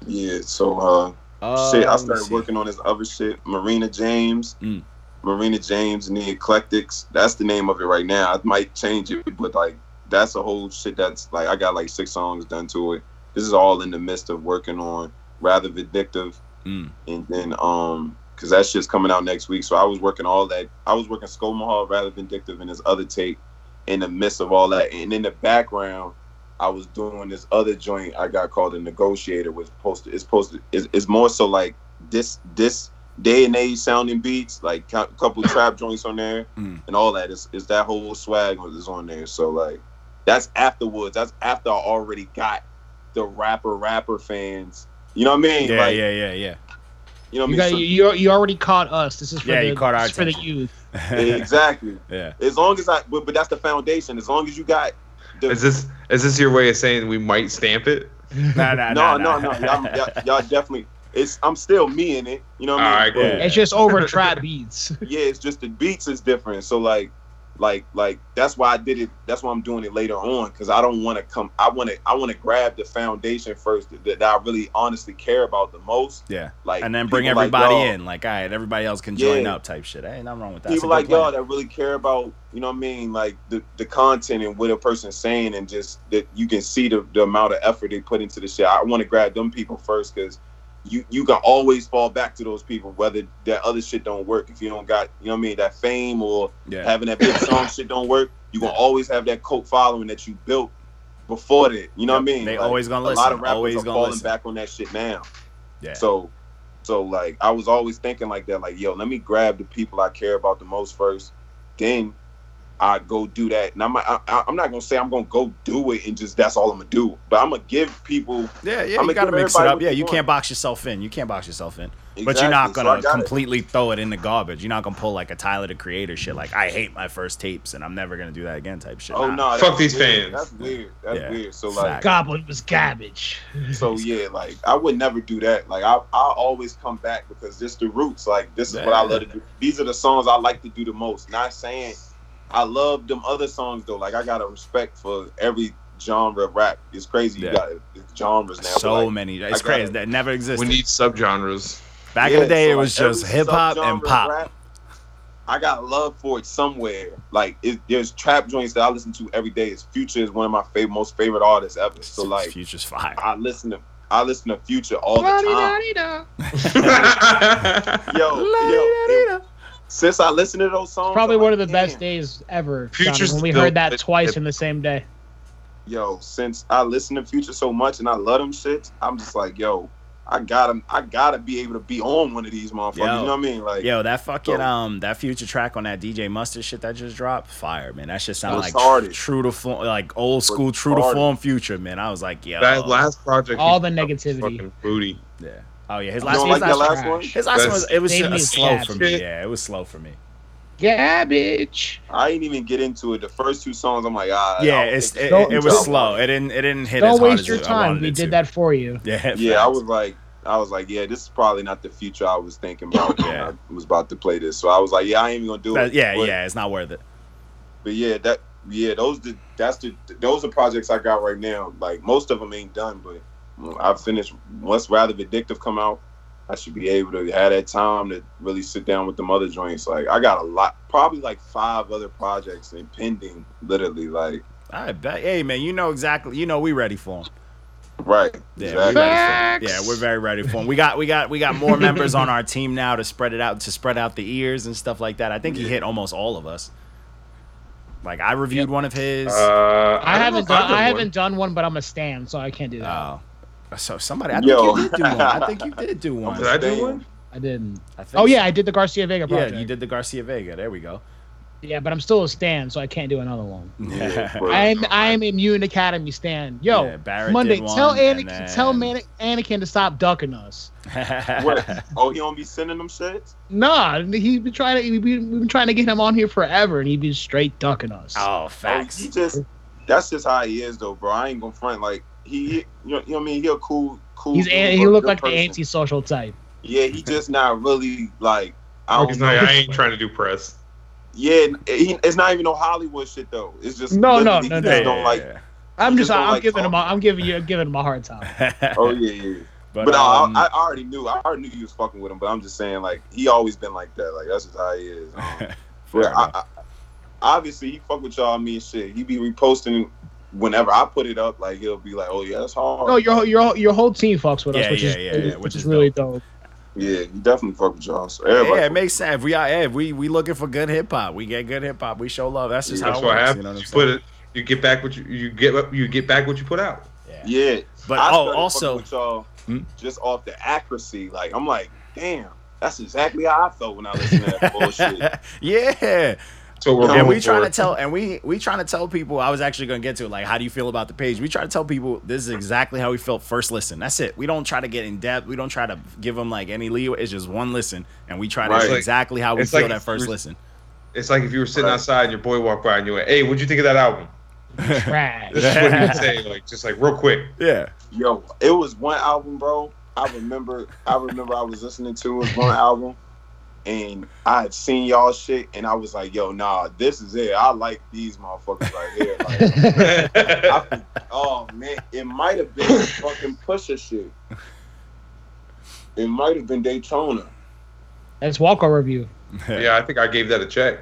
yeah so uh uh, shit, I started working on this other shit. Marina James, Mm. Marina James and the Eclectics. That's the name of it right now. I might change it, but like that's a whole shit. That's like I got like six songs done to it. This is all in the midst of working on rather vindictive, Mm. and then um because that shit's coming out next week. So I was working all that. I was working Skomahal rather vindictive in this other tape in the midst of all that, and in the background. I was doing this other joint I got called a negotiator was posted it's posted it's, it's more so like this this day and age sounding beats like a couple trap joints on there Mm. and all that is is that whole swag is on there so like that's afterwards that's after I already got the rapper rapper fans you know what I mean Yeah, like yeah, yeah, yeah. You know what You I got mean you, you already caught us. This is for Yeah, the you caught our this for the youth. exactly yeah. as long as I but, but that's the foundation as long as you got the, Is this is this your way of saying we might stamp it? Nah, nah, no, nah, no, no, nah. Y'all, y'all, y'all definitely. It's. I'm still me in it. You know what I mean? Alright, cool. Yeah. It's just over trap beats. yeah, it's just the beats is different. So like, like like that's why I did it. That's why I'm doing it later on because I don't want to come. I want to I want to grab the foundation first that, that I really honestly care about the most. Yeah. Like And then bring people like everybody in. Like, all right, everybody else can join Yeah. up type shit. Ain't nothing wrong with that. People like y'all that really care about you know what I mean like the, the content and what a person's saying and just that you can see the, the amount of effort they put into the shit. I want to grab them people first because you you can always fall back to those people whether that other shit don't work if you don't got you know what I mean that fame or Yeah. having that big song shit don't work. You gonna always have that cult following that you built before that. You know what I mean? they Like, always gonna listen. A lot of rappers always are falling listen. back on that shit now. Yeah. So, so like I was always thinking like that, like yo, let me grab the people I care about the most first, then I go do that. And I'm I, I- I'm not gonna say I'm gonna go do it and just that's all I'm gonna do, but I'm gonna give people. Yeah, yeah, I'ma you gotta mix it up. Yeah, you want. can't box yourself in. You can't box yourself in. But you're not gonna gotta- completely throw it in the garbage. You're not gonna pull like a Tyler the Creator shit. Like I hate my first tapes and I'm never gonna do that again type shit. Oh Nah. no, Fuck these weird. fans. That's weird. That's Yeah. weird. So like, Goblin was garbage. so yeah, like I would never do that. Like I I always come back because this the roots. Like this is what I love to do. These are the songs I like to do the most. Not saying I love them other songs though. Like I got a respect for every genre of rap. It's crazy. Yeah. You got genres now. so like, many. I It's gotta- crazy. That never existed. We need subgenres. Back in the day, so, it was like, just hip hop and pop. rap, I got love for it somewhere. Like it, there's trap joints that I listen to every day. It's Future is one of my favorite, most favorite artists ever. So like Future's fire. I listen to I listen to Future all the time. Yo, yo, since I listened to those songs, Probably I'm one of the like, best days ever. Future's Johnny, when we the- heard that the- twice the- in the same day. Yo, since I listen to Future so much and I love them shits, I'm just like, yo, I gotta, I gotta be able to be on one of these motherfuckers. Yo. You know what I mean? Like, Yo, that fucking So- um that future track on that DJ Mustard shit that just dropped, fire, man. That shit sound like retarded. true to form, like old school true to form future, man. I was like, yo, That last project. All the put out was negativity. Fucking booty. yeah. Oh yeah, his you last, don't his like that last, last trash. one? his last one was it was just slow for me. Yeah, it was slow for me. Garbage. I didn't even get into it. The first two songs, I'm like, ah, Yeah, it's it, it, it was slow. It didn't it didn't hit as Don't hard waste as your it- time. We did to. that for you. Yeah, Yeah, I was like, I was like, yeah, this is probably not the future I was thinking about. when Yeah. I was about to play this, so I was like, yeah, I ain't even gonna do That- it. yeah, But- yeah, it's not worth it. But yeah, that yeah, those the that's the those are projects I got right now. Like most of them ain't done, but I've finished. Once Rather Vindictive come out, I should be able to have that time to really sit down with the other joints. Like I got a lot, probably like five other projects and pending. Literally, like I bet. Hey man, you know exactly. You know we ready for him. right. Yeah, exactly. we're ready for yeah, we're very ready for him. We got we got we got more members on our team now to spread it out to spread out the ears and stuff like that. I think he hit almost all of us. Like I reviewed one of his. Uh, I, don't haven't done. I've done I one. haven't done one, but I'm a stan, so I can't do that. oh, so somebody. I think Yo. you did do one. I think you did do one. Did I do one? I didn't. I think Oh so. yeah, I did the Garcia Vega Yeah, you did the Garcia Vega. There we go. Yeah, but I'm still a stan, so I can't do another one. Yeah. I'm I'm immune Academy stan. Yo, Yeah, Monday, did one, tell and Anakin, then- tell Man- Anakin to stop ducking us. What? Oh, he don't be sending them shits. Nah, he's been trying to. We've been, been trying to get him on here forever, and he's been straight ducking us. oh, facts. Oh, he just that's just how he is though, bro. I ain't gonna front like he, you know, you know what I mean. He a cool, cool. he's dude, an, he look good like the person. antisocial type. Yeah, he just not really like. I don't he's know. not, I ain't trying to do press. Yeah, he, it's not even no Hollywood shit though. It's just No, no, no, he no. don't like. I'm just, just I'm like giving him, a, talking. I'm giving you, giving him a hard time. Oh yeah, yeah. but, But, um, I, I already knew. I already knew he was fucking with him. But I'm just saying, like, he always been like that. Like that's just how he is. Um, fair but I. I, obviously, he fuck with y'all, me and shit. He be reposting whenever I put it up. Like he'll be like, "Oh yeah, that's hard." No, your whole- your whole- your whole team fucks with us, which uh, is yeah, yeah, yeah, which, is, really dope. Yeah, he definitely fuck with y'all. So yeah, it makes sense. If we are, if we we looking for good hip hop. We get good hip hop. We show love. That's just Yeah, how That's it what works. happens. You know what I'm You put it. You get back what you you get. You get back what you put out. Yeah, yeah. But I oh, also, with y'all Hmm? just off the accuracy. Like I'm like, damn, that's exactly how I felt when I listened to that bullshit. yeah. So we're And we trying to tell, and we we trying to tell people. I was actually gonna get to it. Like, how do you feel about the page? We try to tell people this is exactly how we felt first listen. That's it. We don't try to get in depth. We don't try to give them like any leeway. It's just one listen, and we try to Right. exactly how we It's feel like that first listen. It's like if you were sitting Right. outside and your boy walked by and you went, "Hey, what'd you think of that album?" Trash. This is what he would say, like just like real quick. Yeah. Yo, it was one album, bro. I remember. I remember I was listening to it was one album, and I had seen y'all shit, and I was like, "Yo, nah, this is it. I like these motherfuckers right here." Like, I, oh man, it might have been fucking Pusha shit. It might have been Daytona. That's Walker review. yeah, I think I gave that a check.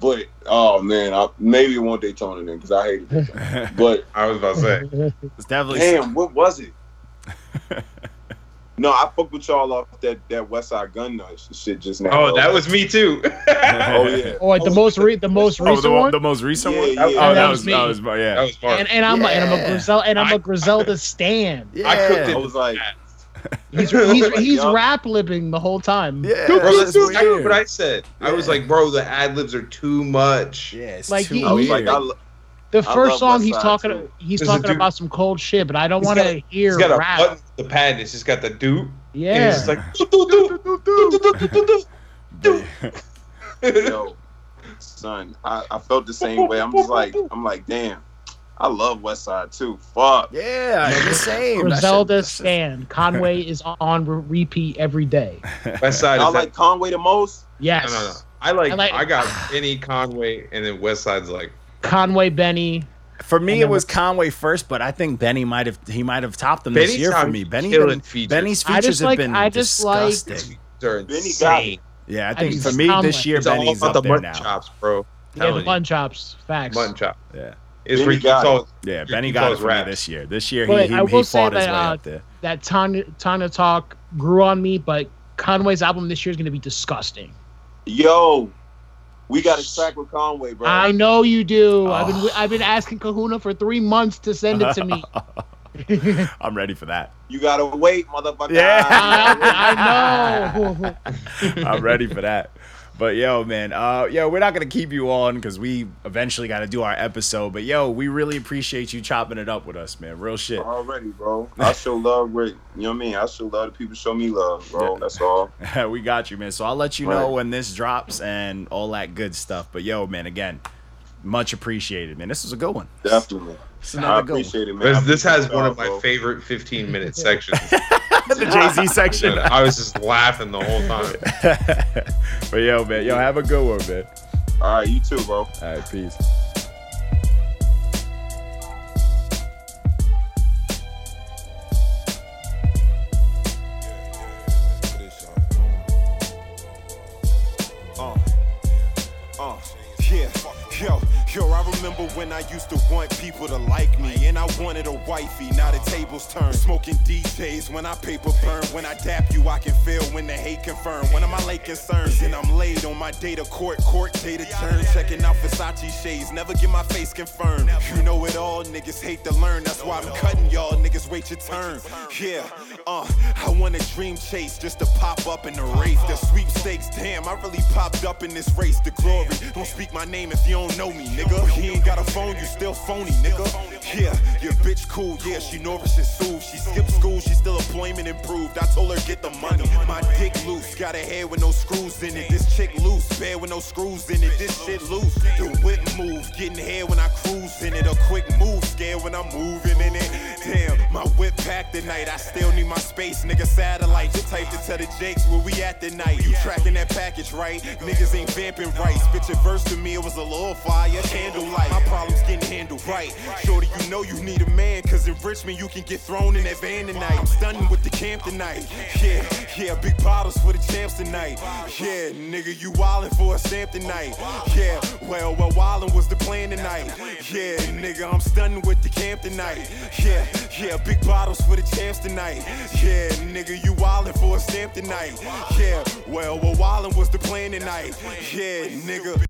But oh man, I, maybe it won't Daytona then because I hated it. But I was about to say. It's definitely damn, what was it? No, I fucked with y'all off that that Westside Gunn Nuts shit just now. Oh, that was me too. oh yeah. Oh, like the most re- the most Oh, recent the, one. the most recent Yeah, one. yeah. Oh, that, oh, That was was me. that was yeah. that was fun. and, and I'm and I'm a Yeah. Grizel and I'm I- a Griselda stan. yeah. I cooked it. I it. was like, He's he's, he's rap lipping the whole time. Yeah, Bro, it's that's just exactly what I said. I was like, bro, the ad libs are too much. Yeah, it's Like, too he- I was weird. like, I, lo- the first song he's talking too. he's talking about some cold shit, but I don't want to hear he's got rap. a button the pad. It's just got the do. Yeah. it's like do do do do do do do. Yo, son, I, I felt the same way. I'm just like I'm like damn. I love Westside too. Fuck. Yeah, the same. Griselda stand Conway is on repeat every day. West Side. I like. Conway the most. Yes. No, no, no. I like, I like. I got any Conway, and then Westside's like Conway, Benny. For me, it then was what's- Conway first, but I think Benny might have he might have topped them this year for me. Benny killing been, features. Benny's features have like- been I just disgusting. they're Benny got insane. Yeah, I I think think for me Conway. this year It's all Benny's about the up there mutton now. chops, bro. Yeah, the Telling you. bun chops. Facts. Mutton chop. Yeah, It's Benny got it. Paul. yeah, Benny got it for me this year. This year But he, he, I will he say fought his that, way uh, up there. That Tana Tana Talk grew on me, but Conway's album this year is going to be disgusting. Yo, we got a track with Conway, bro. I know you do. I've been Oh. I've been asking Kahuna for three months to send it to me. I'm ready for that. You gotta wait, motherfucker. Yeah. I, I know. I'm ready for that. But yo, man, uh, yo, we're not gonna keep you on because we eventually got to do our episode. But yo, we really appreciate you chopping it up with us, man. Real shit. Already, bro. I show love where you know what I mean. I show love the people show me love, bro. That's all. we got you, man. So I'll let you know when this drops and all that good stuff. But yo, man, again, much appreciated, man. This was a good one. Definitely. This is I another good one. appreciate it, man. This, this has one of y'all, my bro. favorite 15 minute sections. the Jay Z section. I was just laughing the whole time. but yo, man, yo, have a good one, man. All right, you too, bro. All right, peace. Uh, uh, yeah, yo, yo, I remember when I used to want people to like me, and I wanted a wifey. Now the tables turn, smoking DJs when I paper burn. When I dap you, I can feel when the hate confirm. One of my late concerns, and I'm laid on my data court, court day to turn, checking out Versace shades. Never get my face confirmed. You know it all, niggas hate to learn. That's why I'm cutting y'all, niggas wait your turn. Yeah, uh, I want a dream chase just to pop up in the race. The sweepstakes, damn, I really popped up in this race. The glory, don't speak my name if you don't know me, nigga. He ain't got a phone, you still phony, nigga. Yeah, your bitch cool, yeah, she nourished and soothed. She skipped school, she still employment improved. I told her get the money. My dick loose, got a head with no screws in it. This chick loose, bed with no screws in it. This shit loose. The whip move, getting head when I cruise in it. A quick move, scared when I'm moving in it. Damn, my whip packed tonight. I still need my space, nigga. Satellite, just type to tell the Jakes where we at tonight. You tracking that package, right? Niggas ain't vamping right. Spit your verse to me, it was a little fire, candlelight. My problems getting handled right. Shorty, you know you need a man, cause in Richmond you can get thrown in that van tonight. I'm stunning with the camp tonight. Yeah, yeah, big bottles for the champs tonight. Yeah, nigga, you wildin' for a stamp tonight. Yeah, well, well, wildin' was the plan tonight. Yeah, nigga, I'm stunning with the camp tonight. Yeah, yeah, big bottles for the champs tonight. Yeah, nigga, you wildin' for a stamp tonight. Yeah, well, well, wildin' was the plan tonight. Yeah, nigga.